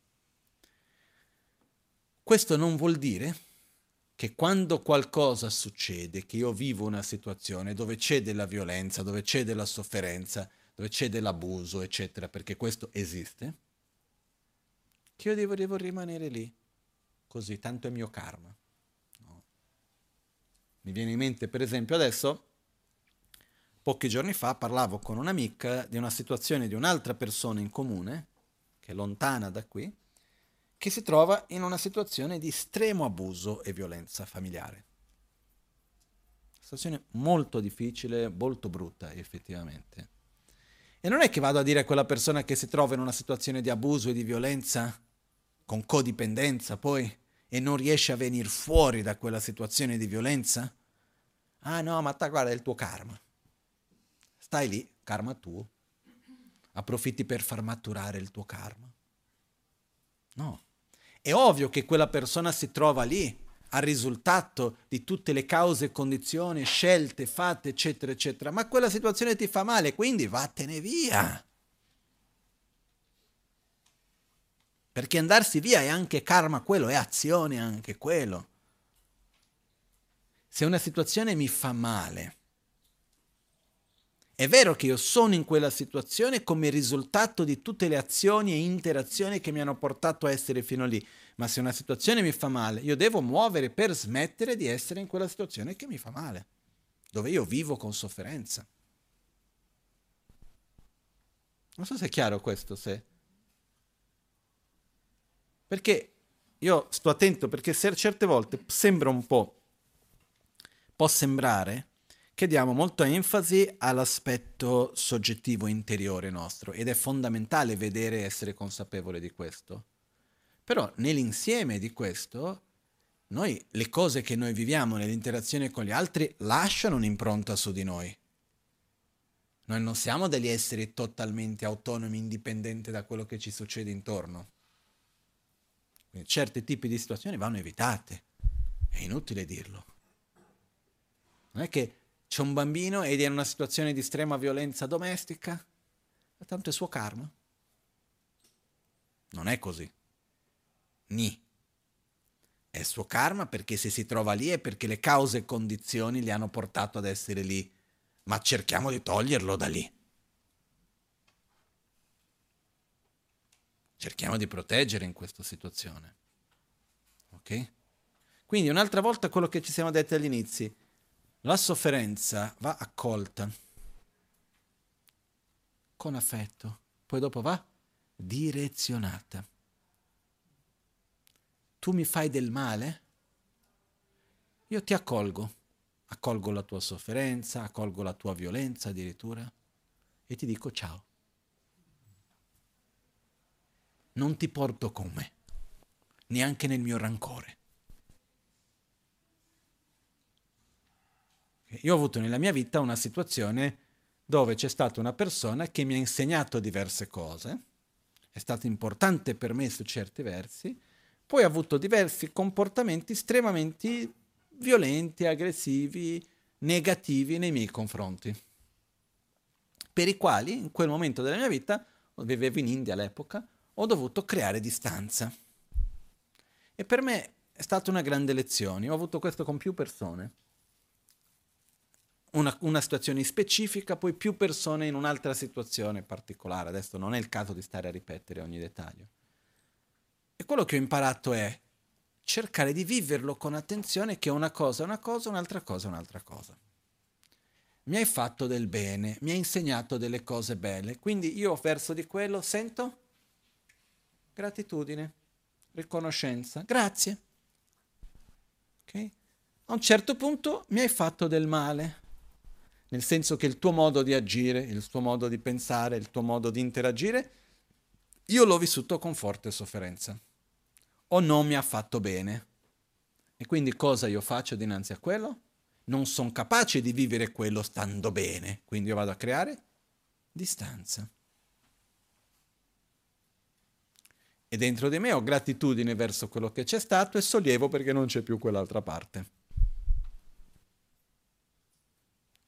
Questo non vuol dire che quando qualcosa succede, che io vivo una situazione dove c'è della violenza, dove c'è della sofferenza, dove c'è dell'abuso, eccetera, perché questo esiste, che io devo, devo rimanere lì, così, tanto è mio karma. No. Mi viene in mente, per esempio, adesso, pochi giorni fa, parlavo con un'amica di una situazione di un'altra persona in comune, che è lontana da qui, che si trova in una situazione di estremo abuso e violenza familiare. Situazione molto difficile, molto brutta effettivamente. E non è che vado a dire a quella persona che si trova in una situazione di abuso e di violenza, con codipendenza poi, e non riesce a venire fuori da quella situazione di violenza, ah no, ma ta, guarda, è il tuo karma. Stai lì, karma tuo. Approfitti per far maturare il tuo karma. No. È ovvio che quella persona si trova lì al risultato di tutte le cause, condizioni, scelte fatte, eccetera, eccetera, ma quella situazione ti fa male, quindi vattene via. Perché andarsi via è anche karma quello, è azione anche quello. Se una situazione mi fa male, è vero che io sono in quella situazione come risultato di tutte le azioni e interazioni che mi hanno portato a essere fino lì, ma se una situazione mi fa male, io devo muovere per smettere di essere in quella situazione che mi fa male, dove io vivo con sofferenza. Non so se è chiaro questo, se... Perché io sto attento perché certe volte sembra un po', può sembrare che diamo molta enfasi all'aspetto soggettivo interiore nostro ed è fondamentale vedere e essere consapevole di questo. Però nell'insieme di questo, noi, le cose che noi viviamo nell'interazione con gli altri lasciano un'impronta su di noi. Noi non siamo degli esseri totalmente autonomi, indipendenti da quello che ci succede intorno. Quindi certi tipi di situazioni vanno evitate. È inutile dirlo. Non è che c'è un bambino ed è in una situazione di estrema violenza domestica, tanto è suo karma. Non è così. Ni. È suo karma perché se si trova lì è perché le cause e condizioni gli hanno portato ad essere lì. Ma cerchiamo di toglierlo da lì. Cerchiamo di proteggere in questa situazione. Ok? Quindi un'altra volta quello che ci siamo detti agli inizi la sofferenza va accolta con affetto, poi dopo va direzionata. Tu mi fai del male? Io ti accolgo, accolgo la tua sofferenza, accolgo la tua violenza addirittura e ti dico ciao. Non ti porto con me, neanche nel mio rancore. Io ho avuto nella mia vita una situazione dove c'è stata una persona che mi ha insegnato diverse cose, è stato importante per me su certi versi, poi ha avuto diversi comportamenti estremamente violenti, aggressivi, negativi nei miei confronti, per i quali in quel momento della mia vita, vivevo in India all'epoca, ho dovuto creare distanza. E per me è stata una grande lezione, ho avuto questo con più persone una, una, situazione specifica, poi più persone in un'altra situazione particolare. Adesso non è il caso di stare a ripetere ogni dettaglio. E quello che ho imparato è cercare di viverlo con attenzione che una cosa è una cosa, un'altra cosa è un'altra cosa. Mi hai fatto del bene, mi hai insegnato delle cose belle, quindi io verso di quello sento gratitudine, riconoscenza, grazie. Okay? A un certo punto mi hai fatto del male, nel senso che il tuo modo di agire, il tuo modo di pensare, il tuo modo di interagire, io l'ho vissuto con forte sofferenza o non mi ha fatto bene. E quindi cosa io faccio dinanzi a quello? non sono capace di vivere quello stando bene, quindi io vado a creare distanza. E dentro di me ho gratitudine verso quello che c'è stato e sollievo perché non c'è più quell'altra parte.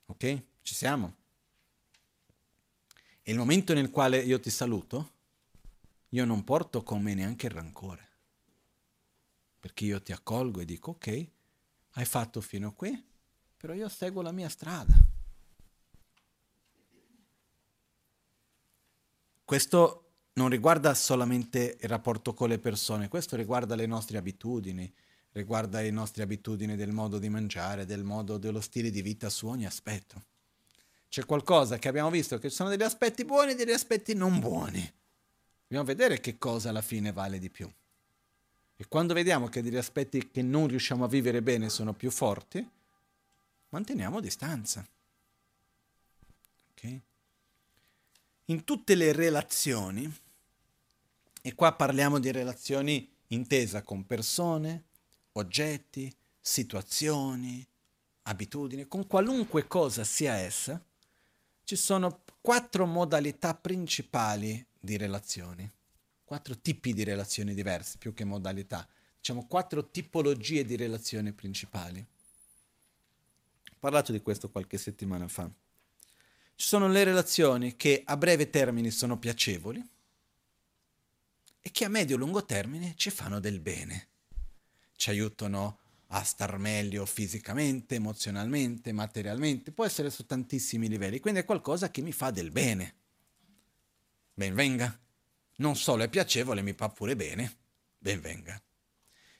Ok? Ci siamo? E il momento nel quale io ti saluto, io non porto con me neanche il rancore. Perché io ti accolgo e dico, ok, hai fatto fino a qui, però io seguo la mia strada. Questo non riguarda solamente il rapporto con le persone, questo riguarda le nostre abitudini, riguarda le nostre abitudini del modo di mangiare, del modo dello stile di vita su ogni aspetto. C'è qualcosa che abbiamo visto che ci sono degli aspetti buoni e degli aspetti non buoni. Dobbiamo vedere che cosa alla fine vale di più. E quando vediamo che degli aspetti che non riusciamo a vivere bene sono più forti, manteniamo distanza. Okay? In tutte le relazioni, e qua parliamo di relazioni intesa con persone, oggetti, situazioni, abitudini, con qualunque cosa sia essa, ci sono quattro modalità principali di relazioni, quattro tipi di relazioni diverse, più che modalità, diciamo quattro tipologie di relazioni principali parlato di questo qualche settimana fa. Ci sono le relazioni che a breve termine sono piacevoli e che a medio-lungo termine ci fanno del bene. Ci aiutano a star meglio fisicamente, emozionalmente, materialmente, può essere su tantissimi livelli, quindi è qualcosa che mi fa del bene. Ben venga. Non solo è piacevole, mi fa pure bene. Ben venga.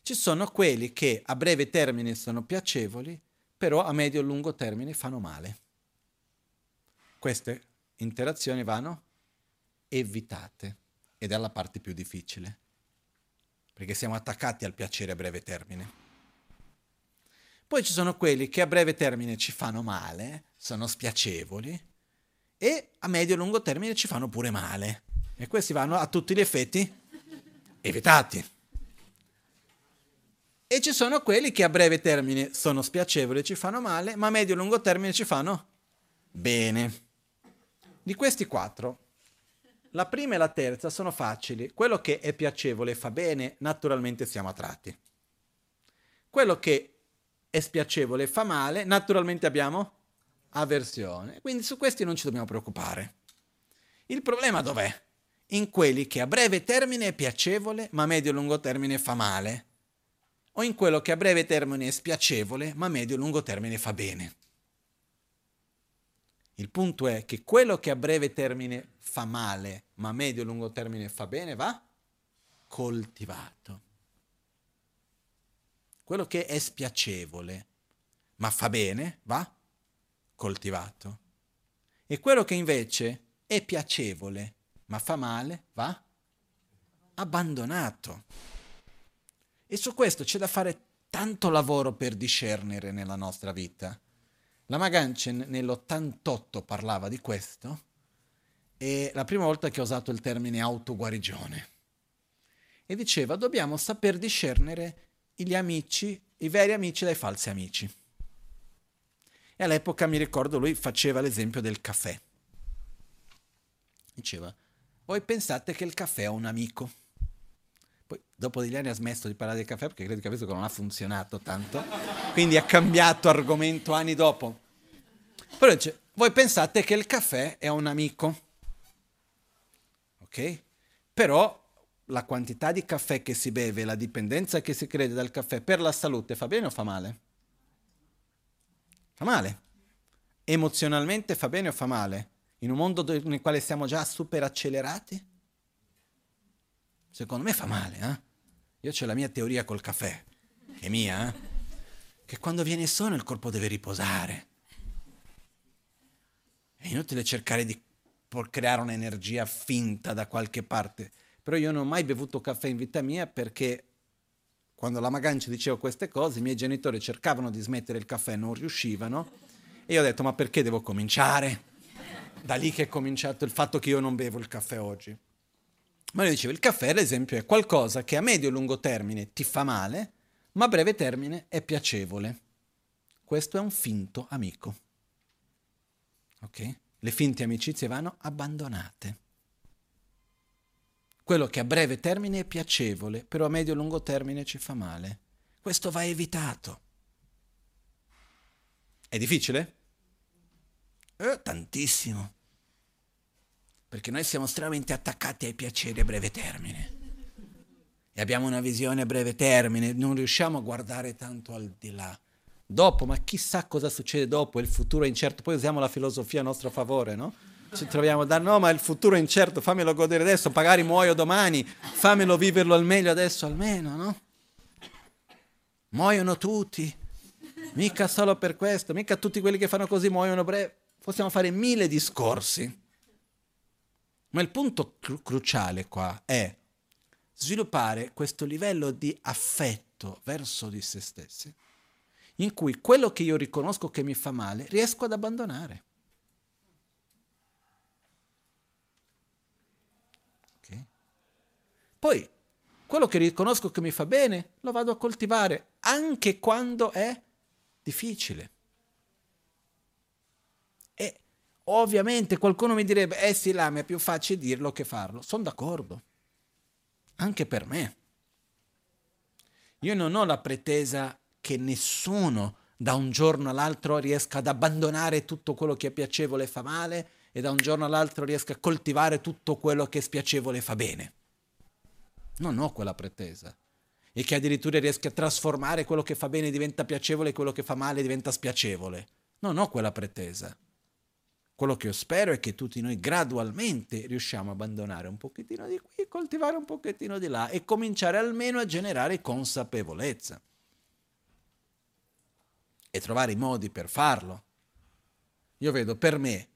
Ci sono quelli che a breve termine sono piacevoli però a medio e lungo termine fanno male. Queste interazioni vanno evitate ed è la parte più difficile, perché siamo attaccati al piacere a breve termine. Poi ci sono quelli che a breve termine ci fanno male, sono spiacevoli e a medio e lungo termine ci fanno pure male. E questi vanno a tutti gli effetti evitati. E ci sono quelli che a breve termine sono spiacevoli, ci fanno male, ma a medio e lungo termine ci fanno bene. Di questi quattro, la prima e la terza sono facili. Quello che è piacevole e fa bene, naturalmente siamo attratti. Quello che è spiacevole e fa male, naturalmente abbiamo avversione. Quindi su questi non ci dobbiamo preoccupare. Il problema dov'è? In quelli che a breve termine è piacevole, ma a medio e lungo termine fa male o in quello che a breve termine è spiacevole, ma a medio e lungo termine fa bene. Il punto è che quello che a breve termine fa male, ma a medio e lungo termine fa bene, va coltivato. Quello che è spiacevole, ma fa bene, va coltivato. E quello che invece è piacevole, ma fa male, va abbandonato. E su questo c'è da fare tanto lavoro per discernere nella nostra vita. La Maganchen nell'88 parlava di questo e la prima volta che ho usato il termine autoguarigione. E diceva dobbiamo saper discernere gli amici, i veri amici dai falsi amici. E all'epoca mi ricordo lui faceva l'esempio del caffè. Diceva, voi pensate che il caffè è un amico poi dopo degli anni ha smesso di parlare del caffè perché credo che questo non ha funzionato tanto. Quindi ha cambiato argomento anni dopo. Però dice, voi pensate che il caffè è un amico. Ok? Però la quantità di caffè che si beve, la dipendenza che si crede dal caffè per la salute fa bene o fa male? Fa male. Emozionalmente fa bene o fa male? In un mondo nel quale siamo già super accelerati? Secondo me fa male, eh? Io ho la mia teoria col caffè, è mia, eh? Che quando viene sonno il corpo deve riposare. È inutile cercare di creare un'energia finta da qualche parte. Però io non ho mai bevuto caffè in vita mia perché quando la Magancia diceva queste cose, i miei genitori cercavano di smettere il caffè, non riuscivano. E io ho detto, ma perché devo cominciare? Da lì che è cominciato il fatto che io non bevo il caffè oggi. Ma lui diceva, il caffè ad esempio è qualcosa che a medio e lungo termine ti fa male, ma a breve termine è piacevole. questo è un finto amico. Ok? Le finte amicizie vanno abbandonate. Quello che a breve termine è piacevole, però a medio e lungo termine ci fa male. Questo va evitato. È difficile? Eh, tantissimo. Perché noi siamo estremamente attaccati ai piaceri a breve termine. E abbiamo una visione a breve termine, non riusciamo a guardare tanto al di là. Dopo, ma chissà cosa succede dopo, il futuro è incerto. Poi usiamo la filosofia a nostro favore, no? Ci troviamo a dire no, ma il futuro è incerto, fammelo godere adesso, magari muoio domani, fammelo viverlo al meglio adesso almeno, no? Muoiono tutti, mica solo per questo, mica tutti quelli che fanno così muoiono breve. Possiamo fare mille discorsi. Ma il punto cru- cruciale qua è sviluppare questo livello di affetto verso di se stessi, in cui quello che io riconosco che mi fa male riesco ad abbandonare. Okay. Poi quello che riconosco che mi fa bene lo vado a coltivare anche quando è difficile. E ovviamente qualcuno mi direbbe, eh sì, là, mi è più facile dirlo che farlo. Sono d'accordo. Anche per me. Io non ho la pretesa che nessuno da un giorno all'altro riesca ad abbandonare tutto quello che è piacevole e fa male e da un giorno all'altro riesca a coltivare tutto quello che è spiacevole e fa bene. Non ho quella pretesa. E che addirittura riesca a trasformare quello che fa bene diventa piacevole e quello che fa male diventa spiacevole. Non ho quella pretesa. Quello che io spero è che tutti noi gradualmente riusciamo a abbandonare un pochettino di qui, coltivare un pochettino di là e cominciare almeno a generare consapevolezza. E trovare i modi per farlo. Io vedo per me,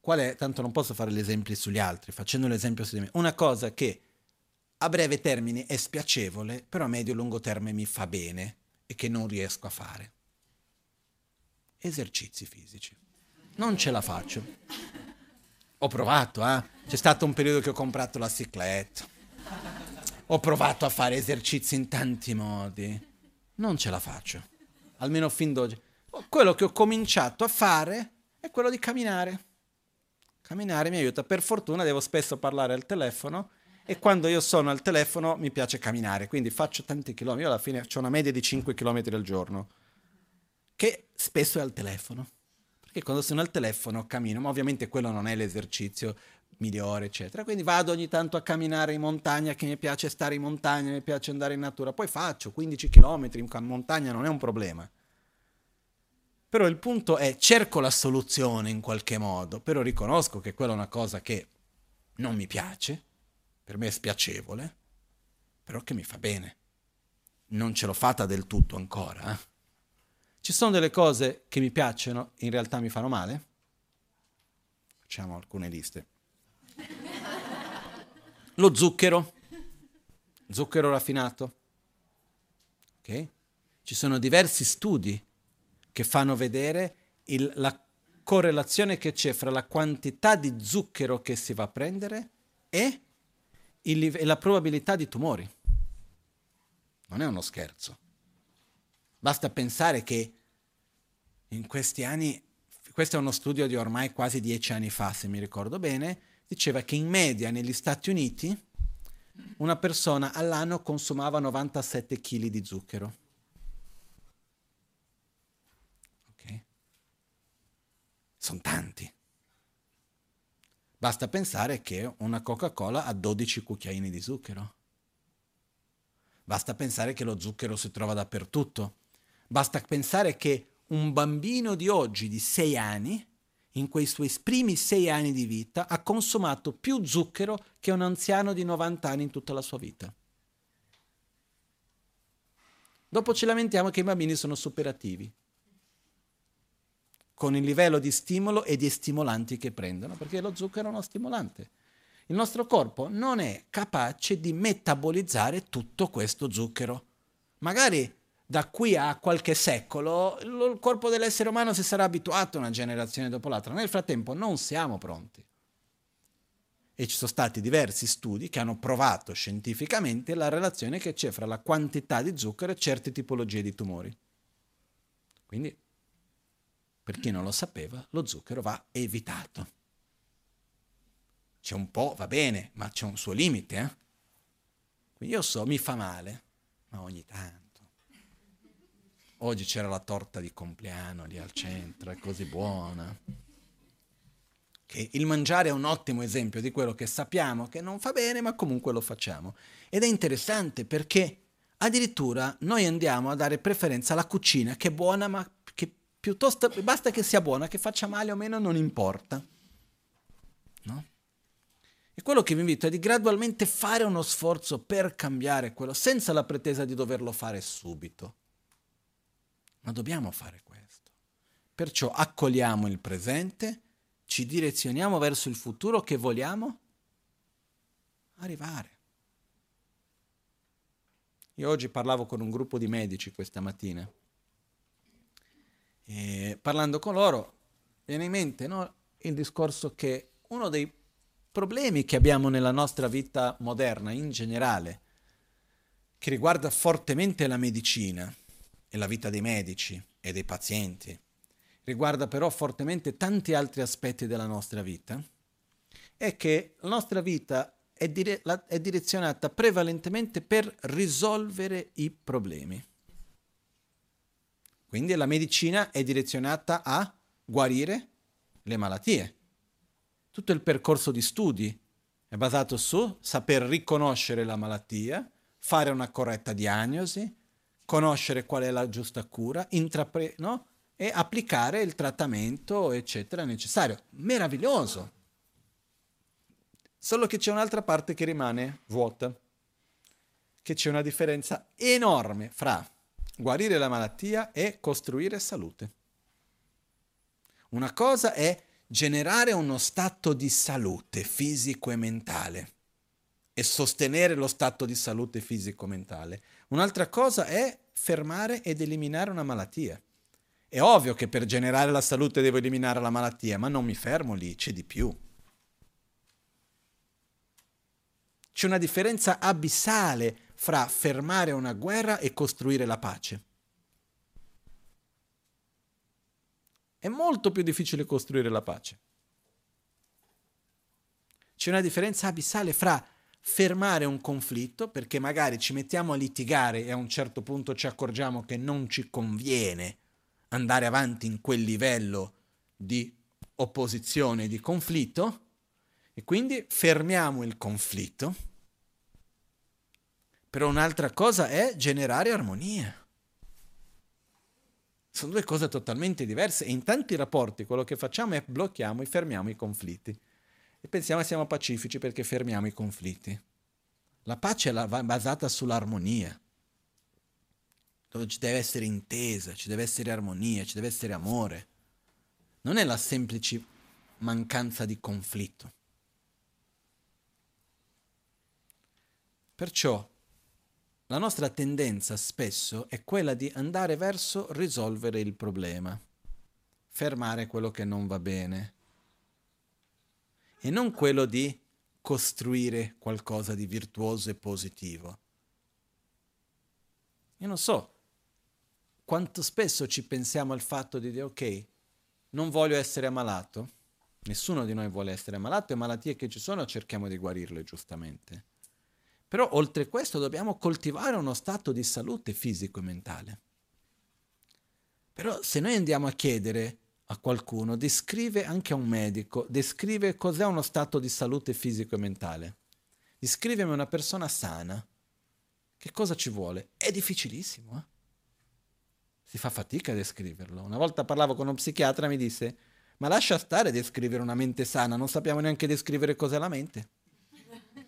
qual è, tanto non posso fare gli esempi sugli altri, facendo l'esempio su di me, una cosa che a breve termine è spiacevole, però a medio e lungo termine mi fa bene e che non riesco a fare. Esercizi fisici. Non ce la faccio. Ho provato, eh? C'è stato un periodo che ho comprato la cicletta. Ho provato a fare esercizi in tanti modi. Non ce la faccio. Almeno fin d'oggi. Quello che ho cominciato a fare è quello di camminare. Camminare mi aiuta. Per fortuna devo spesso parlare al telefono e quando io sono al telefono mi piace camminare, quindi faccio tanti chilometri, io alla fine ho una media di 5 km al giorno, che spesso è al telefono, perché quando sono al telefono cammino, ma ovviamente quello non è l'esercizio migliore, eccetera, quindi vado ogni tanto a camminare in montagna, che mi piace stare in montagna, mi piace andare in natura, poi faccio 15 km in montagna, non è un problema. Però il punto è, cerco la soluzione in qualche modo, però riconosco che quella è una cosa che non mi piace, per me è spiacevole, però che mi fa bene. Non ce l'ho fatta del tutto ancora. Eh? Ci sono delle cose che mi piacciono e in realtà mi fanno male? Facciamo alcune liste. Lo zucchero, zucchero raffinato. Okay? Ci sono diversi studi che fanno vedere il, la correlazione che c'è fra la quantità di zucchero che si va a prendere e il, e la probabilità di tumori. Non è uno scherzo. Basta pensare che in questi anni, questo è uno studio di ormai quasi dieci anni fa, se mi ricordo bene, diceva che in media negli Stati Uniti una persona all'anno consumava 97 kg di zucchero. Ok? Sono tanti. Basta pensare che una Coca-Cola ha 12 cucchiaini di zucchero. Basta pensare che lo zucchero si trova dappertutto. Basta pensare che un bambino di oggi di 6 anni, in quei suoi primi 6 anni di vita, ha consumato più zucchero che un anziano di 90 anni in tutta la sua vita. Dopo ci lamentiamo che i bambini sono superativi con il livello di stimolo e di stimolanti che prendono, perché lo zucchero è uno stimolante. Il nostro corpo non è capace di metabolizzare tutto questo zucchero. Magari da qui a qualche secolo il corpo dell'essere umano si sarà abituato una generazione dopo l'altra. Nel frattempo non siamo pronti. E ci sono stati diversi studi che hanno provato scientificamente la relazione che c'è fra la quantità di zucchero e certe tipologie di tumori. Quindi, per chi non lo sapeva, lo zucchero va evitato. C'è un po', va bene, ma c'è un suo limite. Eh? Quindi io so, mi fa male, ma ogni tanto. Oggi c'era la torta di compleanno lì al centro, è così buona. Che il mangiare è un ottimo esempio di quello che sappiamo che non fa bene, ma comunque lo facciamo. Ed è interessante perché addirittura noi andiamo a dare preferenza alla cucina, che è buona, ma che piuttosto basta che sia buona, che faccia male o meno, non importa. No? E quello che vi invito è di gradualmente fare uno sforzo per cambiare quello, senza la pretesa di doverlo fare subito. Ma dobbiamo fare questo. Perciò accogliamo il presente, ci direzioniamo verso il futuro che vogliamo arrivare. Io oggi parlavo con un gruppo di medici questa mattina e parlando con loro viene in mente no, il discorso che uno dei problemi che abbiamo nella nostra vita moderna in generale, che riguarda fortemente la medicina e la vita dei medici e dei pazienti, riguarda però fortemente tanti altri aspetti della nostra vita, è che la nostra vita è, dire- la- è direzionata prevalentemente per risolvere i problemi. Quindi la medicina è direzionata a guarire le malattie tutto il percorso di studi è basato su saper riconoscere la malattia, fare una corretta diagnosi, conoscere qual è la giusta cura, intrapre- no? e applicare il trattamento, eccetera, necessario. Meraviglioso! Solo che c'è un'altra parte che rimane vuota, che c'è una differenza enorme fra guarire la malattia e costruire salute. Una cosa è generare uno stato di salute fisico e mentale e sostenere lo stato di salute fisico-mentale. Un'altra cosa è fermare ed eliminare una malattia. È ovvio che per generare la salute devo eliminare la malattia, ma non mi fermo lì, c'è di più. C'è una differenza abissale fra fermare una guerra e costruire la pace. È molto più difficile costruire la pace. C'è una differenza abissale fra fermare un conflitto, perché magari ci mettiamo a litigare e a un certo punto ci accorgiamo che non ci conviene andare avanti in quel livello di opposizione, di conflitto, e quindi fermiamo il conflitto. Però un'altra cosa è generare armonia. Sono due cose totalmente diverse e in tanti rapporti quello che facciamo è blocchiamo e fermiamo i conflitti. E pensiamo che siamo pacifici perché fermiamo i conflitti. La pace è basata sull'armonia, dove ci deve essere intesa, ci deve essere armonia, ci deve essere amore. Non è la semplice mancanza di conflitto. Perciò la nostra tendenza spesso è quella di andare verso risolvere il problema, fermare quello che non va bene e non quello di costruire qualcosa di virtuoso e positivo. Io non so quanto spesso ci pensiamo al fatto di dire ok, non voglio essere ammalato, nessuno di noi vuole essere ammalato e malattie che ci sono cerchiamo di guarirle giustamente però oltre questo dobbiamo coltivare uno stato di salute fisico e mentale. Però se noi andiamo a chiedere a qualcuno, descrive anche a un medico, descrive cos'è uno stato di salute fisico e mentale. Descrivimi una persona sana. Che cosa ci vuole? È difficilissimo. Eh? Si fa fatica a descriverlo. Una volta parlavo con uno psichiatra e mi disse, ma lascia stare descrivere una mente sana, non sappiamo neanche descrivere cos'è la mente. [laughs]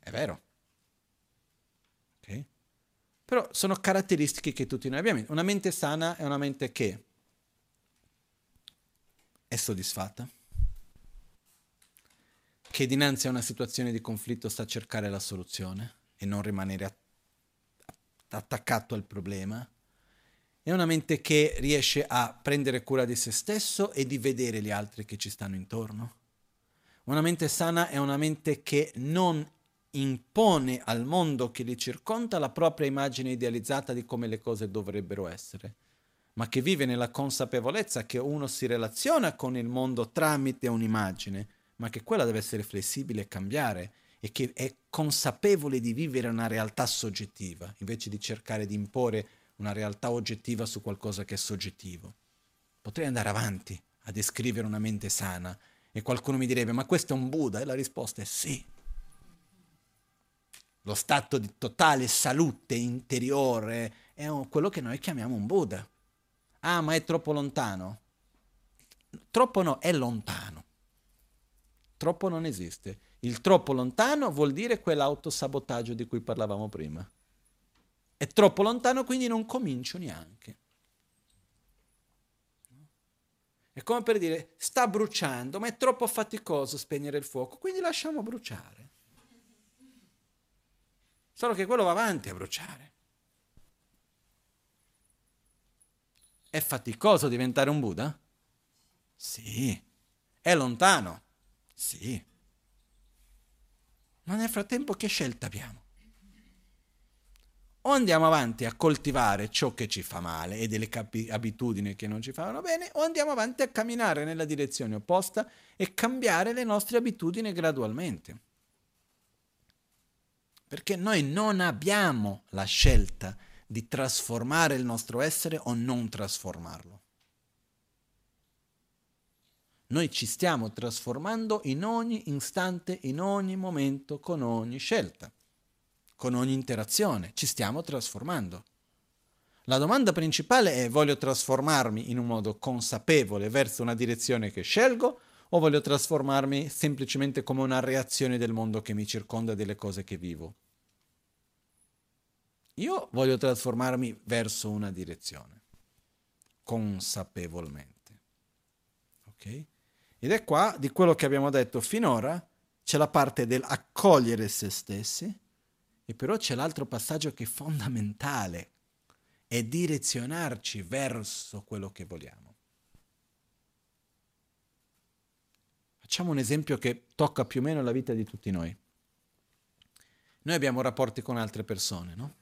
È vero. Però sono caratteristiche che tutti noi abbiamo. Una mente sana è una mente che è soddisfatta, che dinanzi a una situazione di conflitto sa cercare la soluzione e non rimanere attaccato al problema. È una mente che riesce a prendere cura di se stesso e di vedere gli altri che ci stanno intorno. Una mente sana è una mente che non impone al mondo che li circonda la propria immagine idealizzata di come le cose dovrebbero essere, ma che vive nella consapevolezza che uno si relaziona con il mondo tramite un'immagine, ma che quella deve essere flessibile e cambiare e che è consapevole di vivere una realtà soggettiva, invece di cercare di imporre una realtà oggettiva su qualcosa che è soggettivo. Potrei andare avanti a descrivere una mente sana e qualcuno mi direbbe ma questo è un Buddha? E la risposta è sì. Lo stato di totale salute interiore è quello che noi chiamiamo un Buddha. Ah, ma è troppo lontano. Troppo no, è lontano. Troppo non esiste. Il troppo lontano vuol dire quell'autosabotaggio di cui parlavamo prima. È troppo lontano, quindi non comincio neanche. È come per dire, sta bruciando, ma è troppo faticoso spegnere il fuoco, quindi lasciamo bruciare. Solo che quello va avanti a bruciare. È faticoso diventare un Buddha? Sì. È lontano? Sì. Ma nel frattempo che scelta abbiamo? o andiamo avanti a coltivare ciò che ci fa male e delle capi- abitudini che non ci fanno bene, o andiamo avanti a camminare nella direzione opposta e cambiare le nostre abitudini gradualmente. Perché noi non abbiamo la scelta di trasformare il nostro essere o non trasformarlo. Noi ci stiamo trasformando in ogni istante, in ogni momento, con ogni scelta con ogni interazione, ci stiamo trasformando. La domanda principale è voglio trasformarmi in un modo consapevole verso una direzione che scelgo o voglio trasformarmi semplicemente come una reazione del mondo che mi circonda e delle cose che vivo? Io voglio trasformarmi verso una direzione, consapevolmente. Ok? Ed è qua, di quello che abbiamo detto finora, c'è la parte dell'accogliere se stessi, e però c'è l'altro passaggio che è fondamentale, è direzionarci verso quello che vogliamo. Facciamo un esempio che tocca più o meno la vita di tutti noi. Noi abbiamo rapporti con altre persone, no?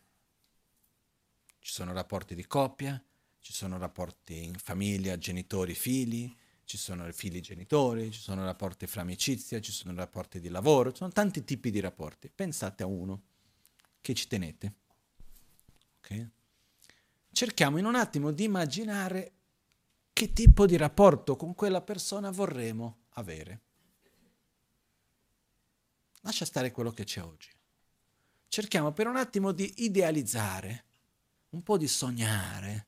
Ci sono rapporti di coppia, ci sono rapporti in famiglia, genitori, figli, ci sono figli genitori, ci sono rapporti fra amicizia, ci sono rapporti di lavoro, ci sono tanti tipi di rapporti. Pensate a uno che ci tenete. Okay? Cerchiamo in un attimo di immaginare che tipo di rapporto con quella persona vorremmo avere. Lascia stare quello che c'è oggi. Cerchiamo per un attimo di idealizzare, un po' di sognare,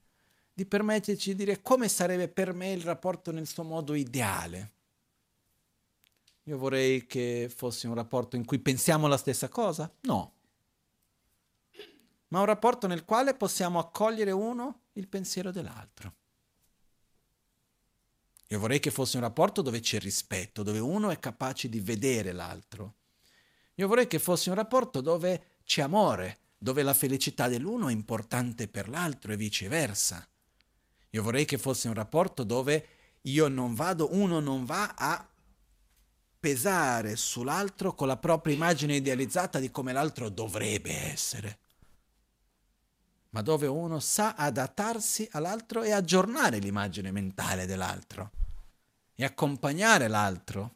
di permetterci di dire come sarebbe per me il rapporto nel suo modo ideale. Io vorrei che fosse un rapporto in cui pensiamo la stessa cosa? No ma un rapporto nel quale possiamo accogliere uno il pensiero dell'altro. Io vorrei che fosse un rapporto dove c'è rispetto, dove uno è capace di vedere l'altro. Io vorrei che fosse un rapporto dove c'è amore, dove la felicità dell'uno è importante per l'altro e viceversa. Io vorrei che fosse un rapporto dove io non vado, uno non va a pesare sull'altro con la propria immagine idealizzata di come l'altro dovrebbe essere ma dove uno sa adattarsi all'altro e aggiornare l'immagine mentale dell'altro e accompagnare l'altro.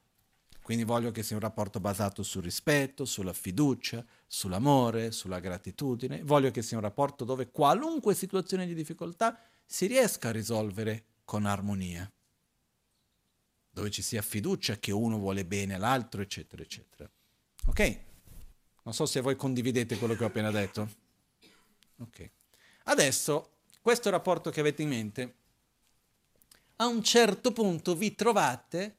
Quindi voglio che sia un rapporto basato sul rispetto, sulla fiducia, sull'amore, sulla gratitudine. Voglio che sia un rapporto dove qualunque situazione di difficoltà si riesca a risolvere con armonia. Dove ci sia fiducia che uno vuole bene all'altro, eccetera, eccetera. Ok? Non so se voi condividete quello che ho appena detto. Ok. Adesso, questo rapporto che avete in mente, a un certo punto vi trovate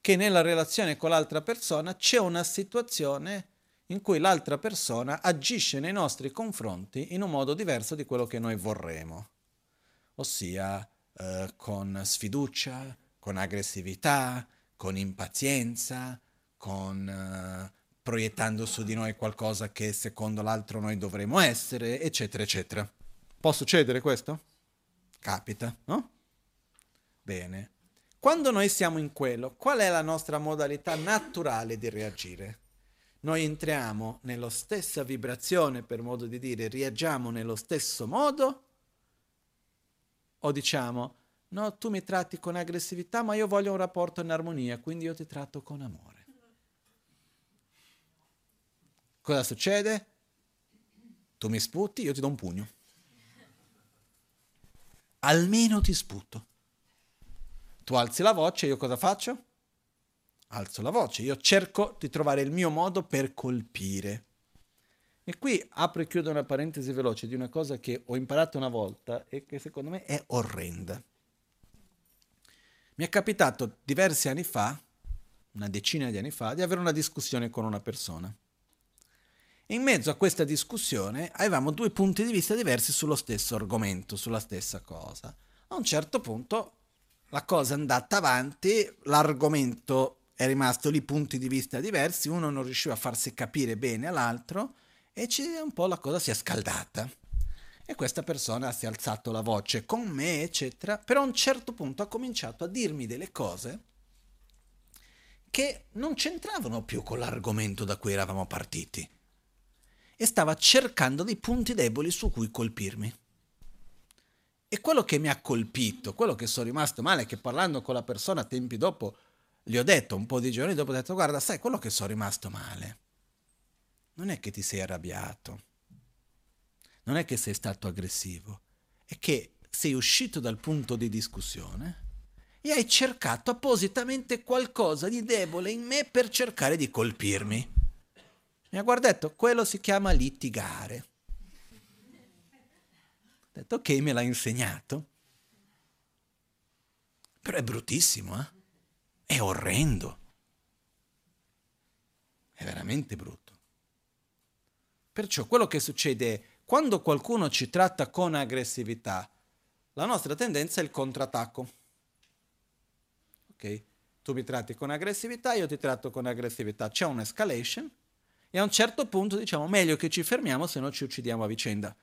che nella relazione con l'altra persona c'è una situazione in cui l'altra persona agisce nei nostri confronti in un modo diverso di quello che noi vorremmo, ossia eh, con sfiducia, con aggressività, con impazienza, con eh, proiettando su di noi qualcosa che secondo l'altro noi dovremmo essere, eccetera, eccetera. Può succedere questo? Capita, no? Bene. Quando noi siamo in quello, qual è la nostra modalità naturale di reagire? noi entriamo nella stessa vibrazione, per modo di dire, reagiamo nello stesso modo, o diciamo, no, tu mi tratti con aggressività, ma io voglio un rapporto in armonia, quindi io ti tratto con amore. Cosa succede? Tu mi sputi, io ti do un pugno. Almeno ti sputo. Tu alzi la voce, io cosa faccio? Alzo la voce, io cerco di trovare il mio modo per colpire. E qui apro e chiudo una parentesi veloce di una cosa che ho imparato una volta e che secondo me è orrenda. Mi è capitato diversi anni fa, una decina di anni fa, di avere una discussione con una persona. In mezzo a questa discussione avevamo due punti di vista diversi sullo stesso argomento, sulla stessa cosa. A un certo punto la cosa è andata avanti, l'argomento è rimasto lì, punti di vista diversi, uno non riusciva a farsi capire bene all'altro e un po' la cosa si è scaldata. E questa persona si è alzato la voce con me, eccetera, però a un certo punto ha cominciato a dirmi delle cose che non c'entravano più con l'argomento da cui eravamo partiti e stava cercando dei punti deboli su cui colpirmi. E quello che mi ha colpito, quello che sono rimasto male, che parlando con la persona tempi dopo, gli ho detto, un po' di giorni dopo, ho detto, guarda, sai, quello che sono rimasto male, non è che ti sei arrabbiato, non è che sei stato aggressivo, è che sei uscito dal punto di discussione e hai cercato appositamente qualcosa di debole in me per cercare di colpirmi. Mi ha guardato, quello si chiama litigare. Ho detto, ok, me l'ha insegnato. Però è bruttissimo, eh? È orrendo. È veramente brutto. Perciò quello che succede è, quando qualcuno ci tratta con aggressività, la nostra tendenza è il contrattacco. Ok? Tu mi tratti con aggressività, io ti tratto con aggressività. C'è un'escalation e a un certo punto diciamo meglio che ci fermiamo se no ci uccidiamo a vicenda.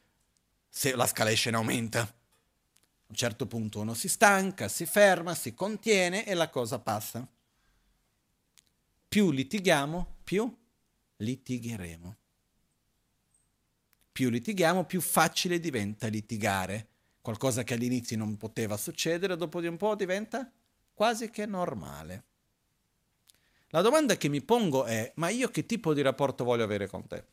Se la scalation aumenta. A un certo punto uno si stanca, si ferma, si contiene e la cosa passa. Più litighiamo, più litigheremo. Più litighiamo, più facile diventa litigare. Qualcosa che all'inizio non poteva succedere, dopo di un po' diventa quasi che normale. La domanda che mi pongo è, ma io che tipo di rapporto voglio avere con te?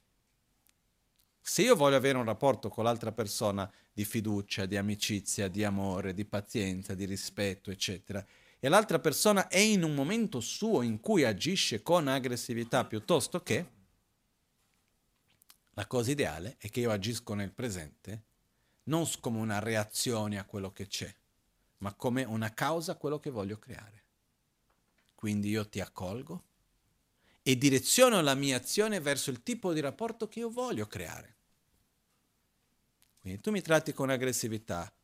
Se io voglio avere un rapporto con l'altra persona di fiducia, di amicizia, di amore, di pazienza, di rispetto, eccetera, e l'altra persona è in un momento suo in cui agisce con aggressività piuttosto che, la cosa ideale è che io agisco nel presente non come una reazione a quello che c'è, ma come una causa a quello che voglio creare. Quindi io ti accolgo e direziono la mia azione verso il tipo di rapporto che io voglio creare. Quindi tu mi tratti con aggressività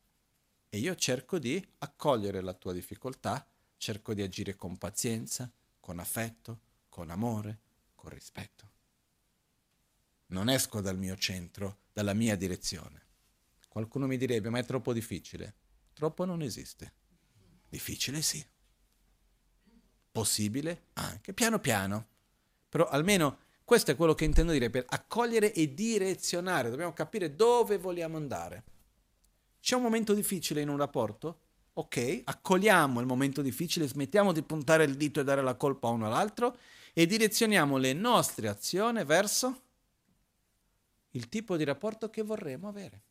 e io cerco di accogliere la tua difficoltà, cerco di agire con pazienza, con affetto, con amore, con rispetto. Non esco dal mio centro, dalla mia direzione. Qualcuno mi direbbe, ma è troppo difficile. Troppo non esiste. Difficile sì possibile anche, piano piano. Però almeno questo è quello che intendo dire per accogliere e direzionare, dobbiamo capire dove vogliamo andare. C'è un momento difficile in un rapporto? Ok, accogliamo il momento difficile, smettiamo di puntare il dito e dare la colpa a uno all'altro e direzioniamo le nostre azioni verso il tipo di rapporto che vorremmo avere.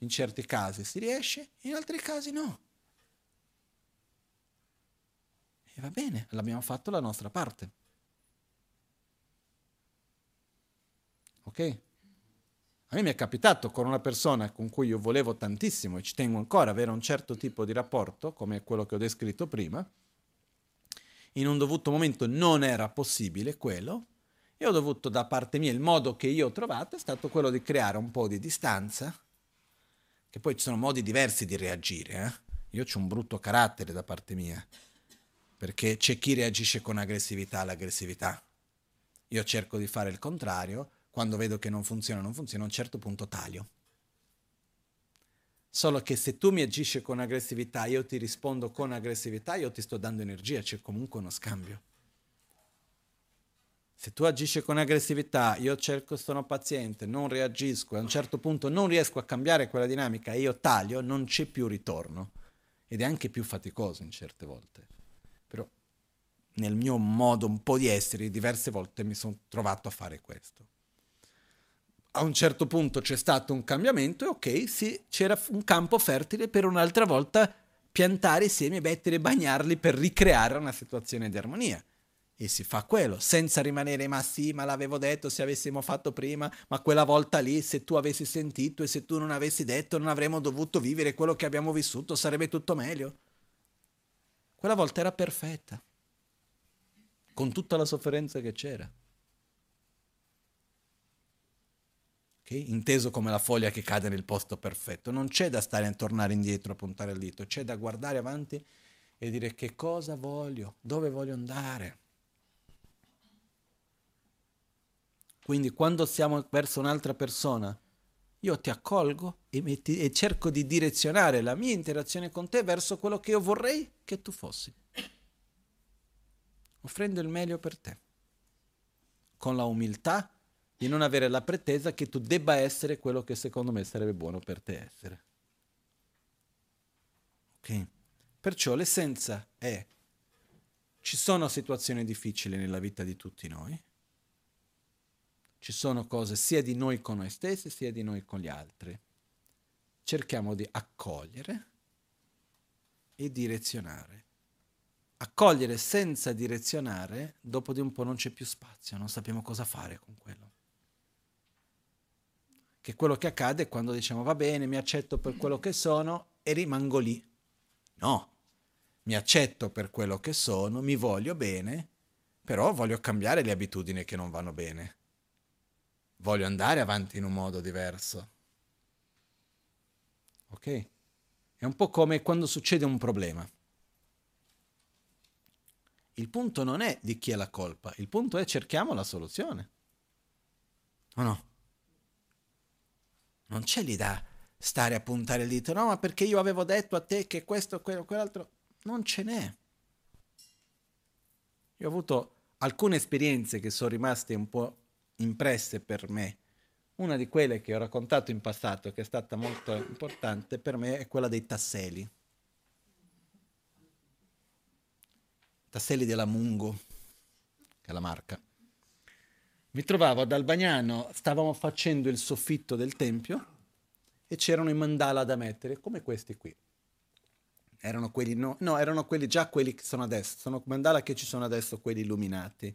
In certi casi si riesce, in altri casi no. E va bene, l'abbiamo fatto la nostra parte. Ok? A me mi è capitato con una persona con cui io volevo tantissimo e ci tengo ancora avere un certo tipo di rapporto, come quello che ho descritto prima. In un dovuto momento non era possibile quello e ho dovuto da parte mia, il modo che io ho trovato è stato quello di creare un po' di distanza, che poi ci sono modi diversi di reagire. Eh? Io ho un brutto carattere da parte mia perché c'è chi reagisce con aggressività all'aggressività. Io cerco di fare il contrario, quando vedo che non funziona, non funziona, a un certo punto taglio. Solo che se tu mi agisci con aggressività, io ti rispondo con aggressività, io ti sto dando energia, c'è comunque uno scambio. Se tu agisci con aggressività, io cerco, sono paziente, non reagisco, a un certo punto non riesco a cambiare quella dinamica e io taglio, non c'è più ritorno. Ed è anche più faticoso in certe volte. Nel mio modo un po' di essere, diverse volte mi sono trovato a fare questo. A un certo punto c'è stato un cambiamento e ok, sì, c'era un campo fertile per un'altra volta piantare i semi, mettere e bagnarli per ricreare una situazione di armonia. E si fa quello, senza rimanere, ma sì, ma l'avevo detto se avessimo fatto prima, ma quella volta lì, se tu avessi sentito e se tu non avessi detto, non avremmo dovuto vivere quello che abbiamo vissuto, sarebbe tutto meglio. Quella volta era perfetta, con tutta la sofferenza che c'era. Okay? Inteso come la foglia che cade nel posto perfetto. Non c'è da stare a tornare indietro, a puntare il dito, c'è da guardare avanti e dire che cosa voglio, dove voglio andare. Quindi quando siamo verso un'altra persona, io ti accolgo e, metti, e, cerco di direzionare la mia interazione con te verso quello che io vorrei che tu fossi, offrendo il meglio per te, con la umiltà di non avere la pretesa che tu debba essere quello che secondo me sarebbe buono per te essere. Ok? Perciò l'essenza è, ci sono situazioni difficili nella vita di tutti noi, ci sono cose sia di noi con noi stessi sia di noi con gli altri. Cerchiamo di accogliere e direzionare. Accogliere senza direzionare, dopo di un po' non c'è più spazio, non sappiamo cosa fare con quello. Che quello che accade è quando diciamo va bene, mi accetto per quello che sono e rimango lì. No, mi accetto per quello che sono, mi voglio bene, però voglio cambiare le abitudini che non vanno bene voglio andare avanti in un modo diverso. Ok? È un po' come quando succede un problema. Il punto non è di chi è la colpa, il punto è cerchiamo la soluzione. O no? Non c'è lì da stare a puntare il dito, no, ma perché io avevo detto a te che questo, quello, quell'altro. Non ce n'è. Io ho avuto alcune esperienze che sono rimaste un po' impresse per me. Una di quelle che ho raccontato in passato, che è stata molto importante per me, è quella dei tasseli. Tasseli della Mungo, che è la marca. Mi trovavo ad Albagnano, stavamo facendo il soffitto del tempio e c'erano i mandala da mettere, come questi qui. Erano quelli, no, no, erano quelli già quelli che sono adesso, sono mandala che ci sono adesso, quelli illuminati.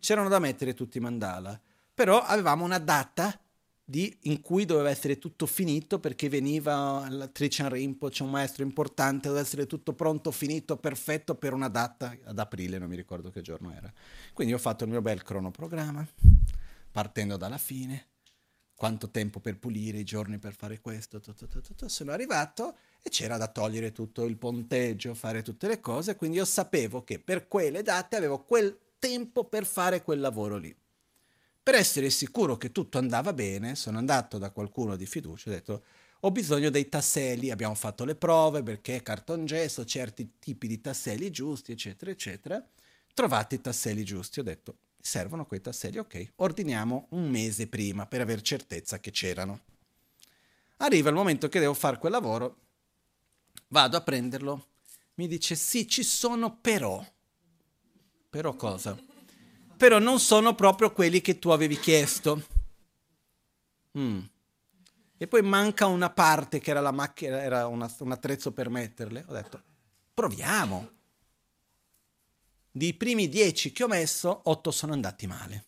C'erano da mettere tutti i mandala però avevamo una data di, in cui doveva essere tutto finito perché veniva la Trichan Rinpoche, un maestro importante, doveva essere tutto pronto, finito, perfetto per una data ad aprile, non mi ricordo che giorno era. Quindi ho fatto il mio bel cronoprogramma, partendo dalla fine, quanto tempo per pulire, i giorni per fare questo, tutto, tutto, tutto. sono arrivato e c'era da togliere tutto il ponteggio, fare tutte le cose, quindi io sapevo che per quelle date avevo quel tempo per fare quel lavoro lì. Per essere sicuro che tutto andava bene, sono andato da qualcuno di fiducia e ho detto ho bisogno dei tasselli, abbiamo fatto le prove perché cartongesso, certi tipi di tasselli giusti, eccetera, eccetera. Trovate i tasselli giusti, ho detto servono quei tasselli, ok, ordiniamo un mese prima per avere certezza che c'erano. Arriva il momento che devo fare quel lavoro, vado a prenderlo, mi dice sì, ci sono però. Però cosa? Però non sono proprio quelli che tu avevi chiesto. Mm. E poi manca una parte che era la macchina, era una, un attrezzo per metterle. Ho detto, proviamo. Di primi dieci che ho messo, otto sono andati male.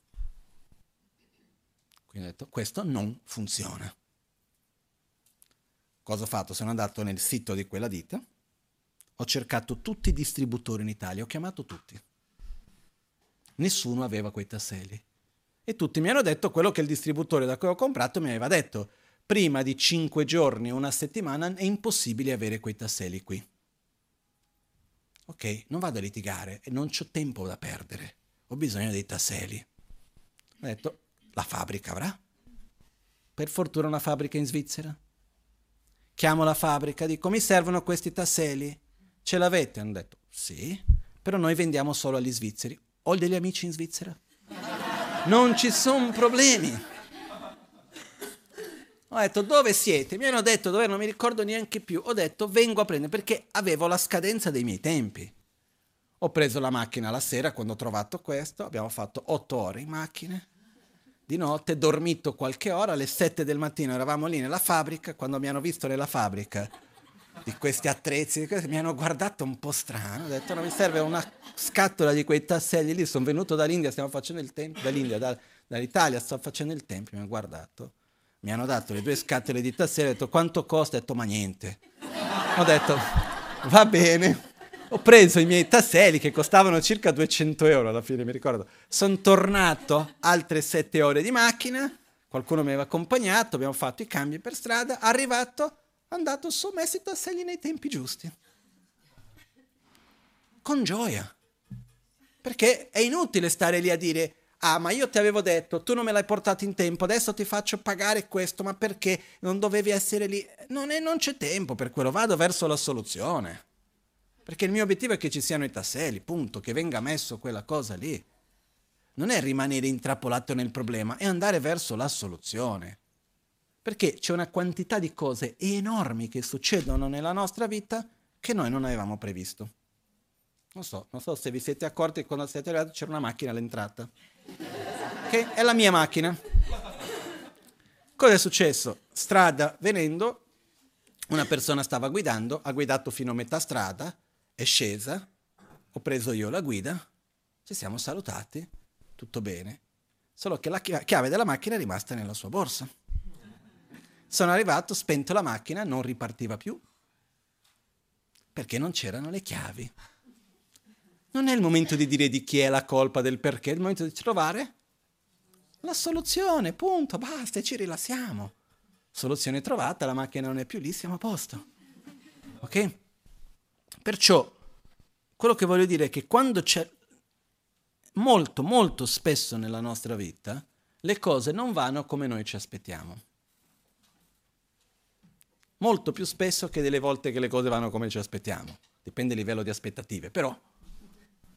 Quindi ho detto, questo non funziona. Cosa ho fatto? Sono andato nel sito di quella ditta, ho cercato tutti i distributori in Italia, ho chiamato tutti nessuno aveva quei tasselli. E tutti mi hanno detto quello che il distributore da cui ho comprato mi aveva detto. Prima di cinque giorni o una settimana è impossibile avere quei tasselli qui. Ok, non vado a litigare e non ho tempo da perdere. Ho bisogno dei tasselli. Ho detto, la fabbrica avrà? Per fortuna una fabbrica in Svizzera. Chiamo la fabbrica, dico, mi servono questi tasselli. Ce l'avete? Hanno detto, sì, però noi vendiamo solo agli svizzeri. Ho degli amici in Svizzera. Non ci sono problemi. Ho detto dove siete? Mi hanno detto dove non mi ricordo neanche più. Ho detto vengo a prendere perché avevo la scadenza dei miei tempi. Ho preso la macchina la sera quando ho trovato questo, abbiamo fatto otto ore in macchina di notte, dormito qualche ora, alle sette del mattino eravamo lì nella fabbrica, quando mi hanno visto nella fabbrica di questi attrezzi, mi hanno guardato un po' strano, ho detto no mi serve una scatola di quei tasselli lì, sono venuto dall'India, stiamo facendo il tempio, dall'India, da, dall'Italia sto facendo il tempio, mi hanno guardato, mi hanno dato le due scatole di tasselli, ho detto quanto costa, ho detto ma niente, ho detto va bene, ho preso i miei tasselli che costavano circa 200 euro alla fine, mi ricordo. Sono tornato altre 7 ore di macchina, qualcuno mi aveva accompagnato, abbiamo fatto i cambi per strada, arrivato, andato su, messo i tasselli nei tempi giusti. Con gioia. Perché è inutile stare lì a dire, ah ma io ti avevo detto, tu non me l'hai portato in tempo, adesso ti faccio pagare questo, ma perché non dovevi essere lì? Non, è, non c'è tempo per quello, vado verso la soluzione. Perché il mio obiettivo è che ci siano i tasselli, punto, che venga messo quella cosa lì. Non è rimanere intrappolato nel problema, è andare verso la soluzione. Perché c'è una quantità di cose enormi che succedono nella nostra vita che noi non avevamo previsto. Non so, non so se vi siete accorti che quando siete arrivati c'era una macchina all'entrata. Che è la mia macchina. Cosa è successo? Strada venendo, una persona stava guidando, ha guidato fino a metà strada, è scesa, ho preso io la guida, ci siamo salutati, tutto bene, solo che la chiave della macchina è rimasta nella sua borsa. Sono arrivato, spento la macchina, non ripartiva più, perché non c'erano le chiavi. Non è il momento di dire di chi è la colpa del perché, è il momento di trovare la soluzione, punto, basta, ci rilassiamo. Soluzione trovata, la macchina non è più lì, siamo a posto. Ok? Perciò quello che voglio dire è che quando c'è molto, molto spesso nella nostra vita, le cose non vanno come noi ci aspettiamo. Molto più spesso che delle volte che le cose vanno come ci aspettiamo. Dipende dal livello di aspettative, però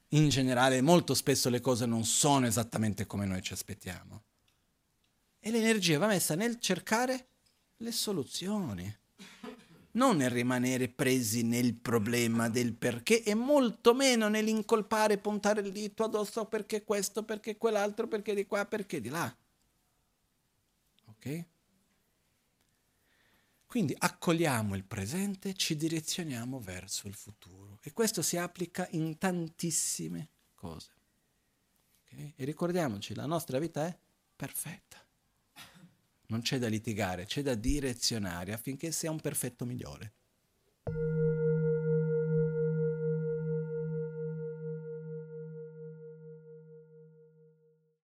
in generale molto spesso le cose non sono esattamente come noi ci aspettiamo. E l'energia va messa nel cercare le soluzioni non nel rimanere presi nel problema del perché e molto meno nell'incolpare puntare il dito addosso perché questo, perché quell'altro, perché di qua, perché di là. Ok? Quindi accogliamo il presente, ci direzioniamo verso il futuro e questo si applica in tantissime cose. Okay? E ricordiamoci, la nostra vita è perfetta non c'è da litigare, c'è da direzionare affinché sia un perfetto migliore.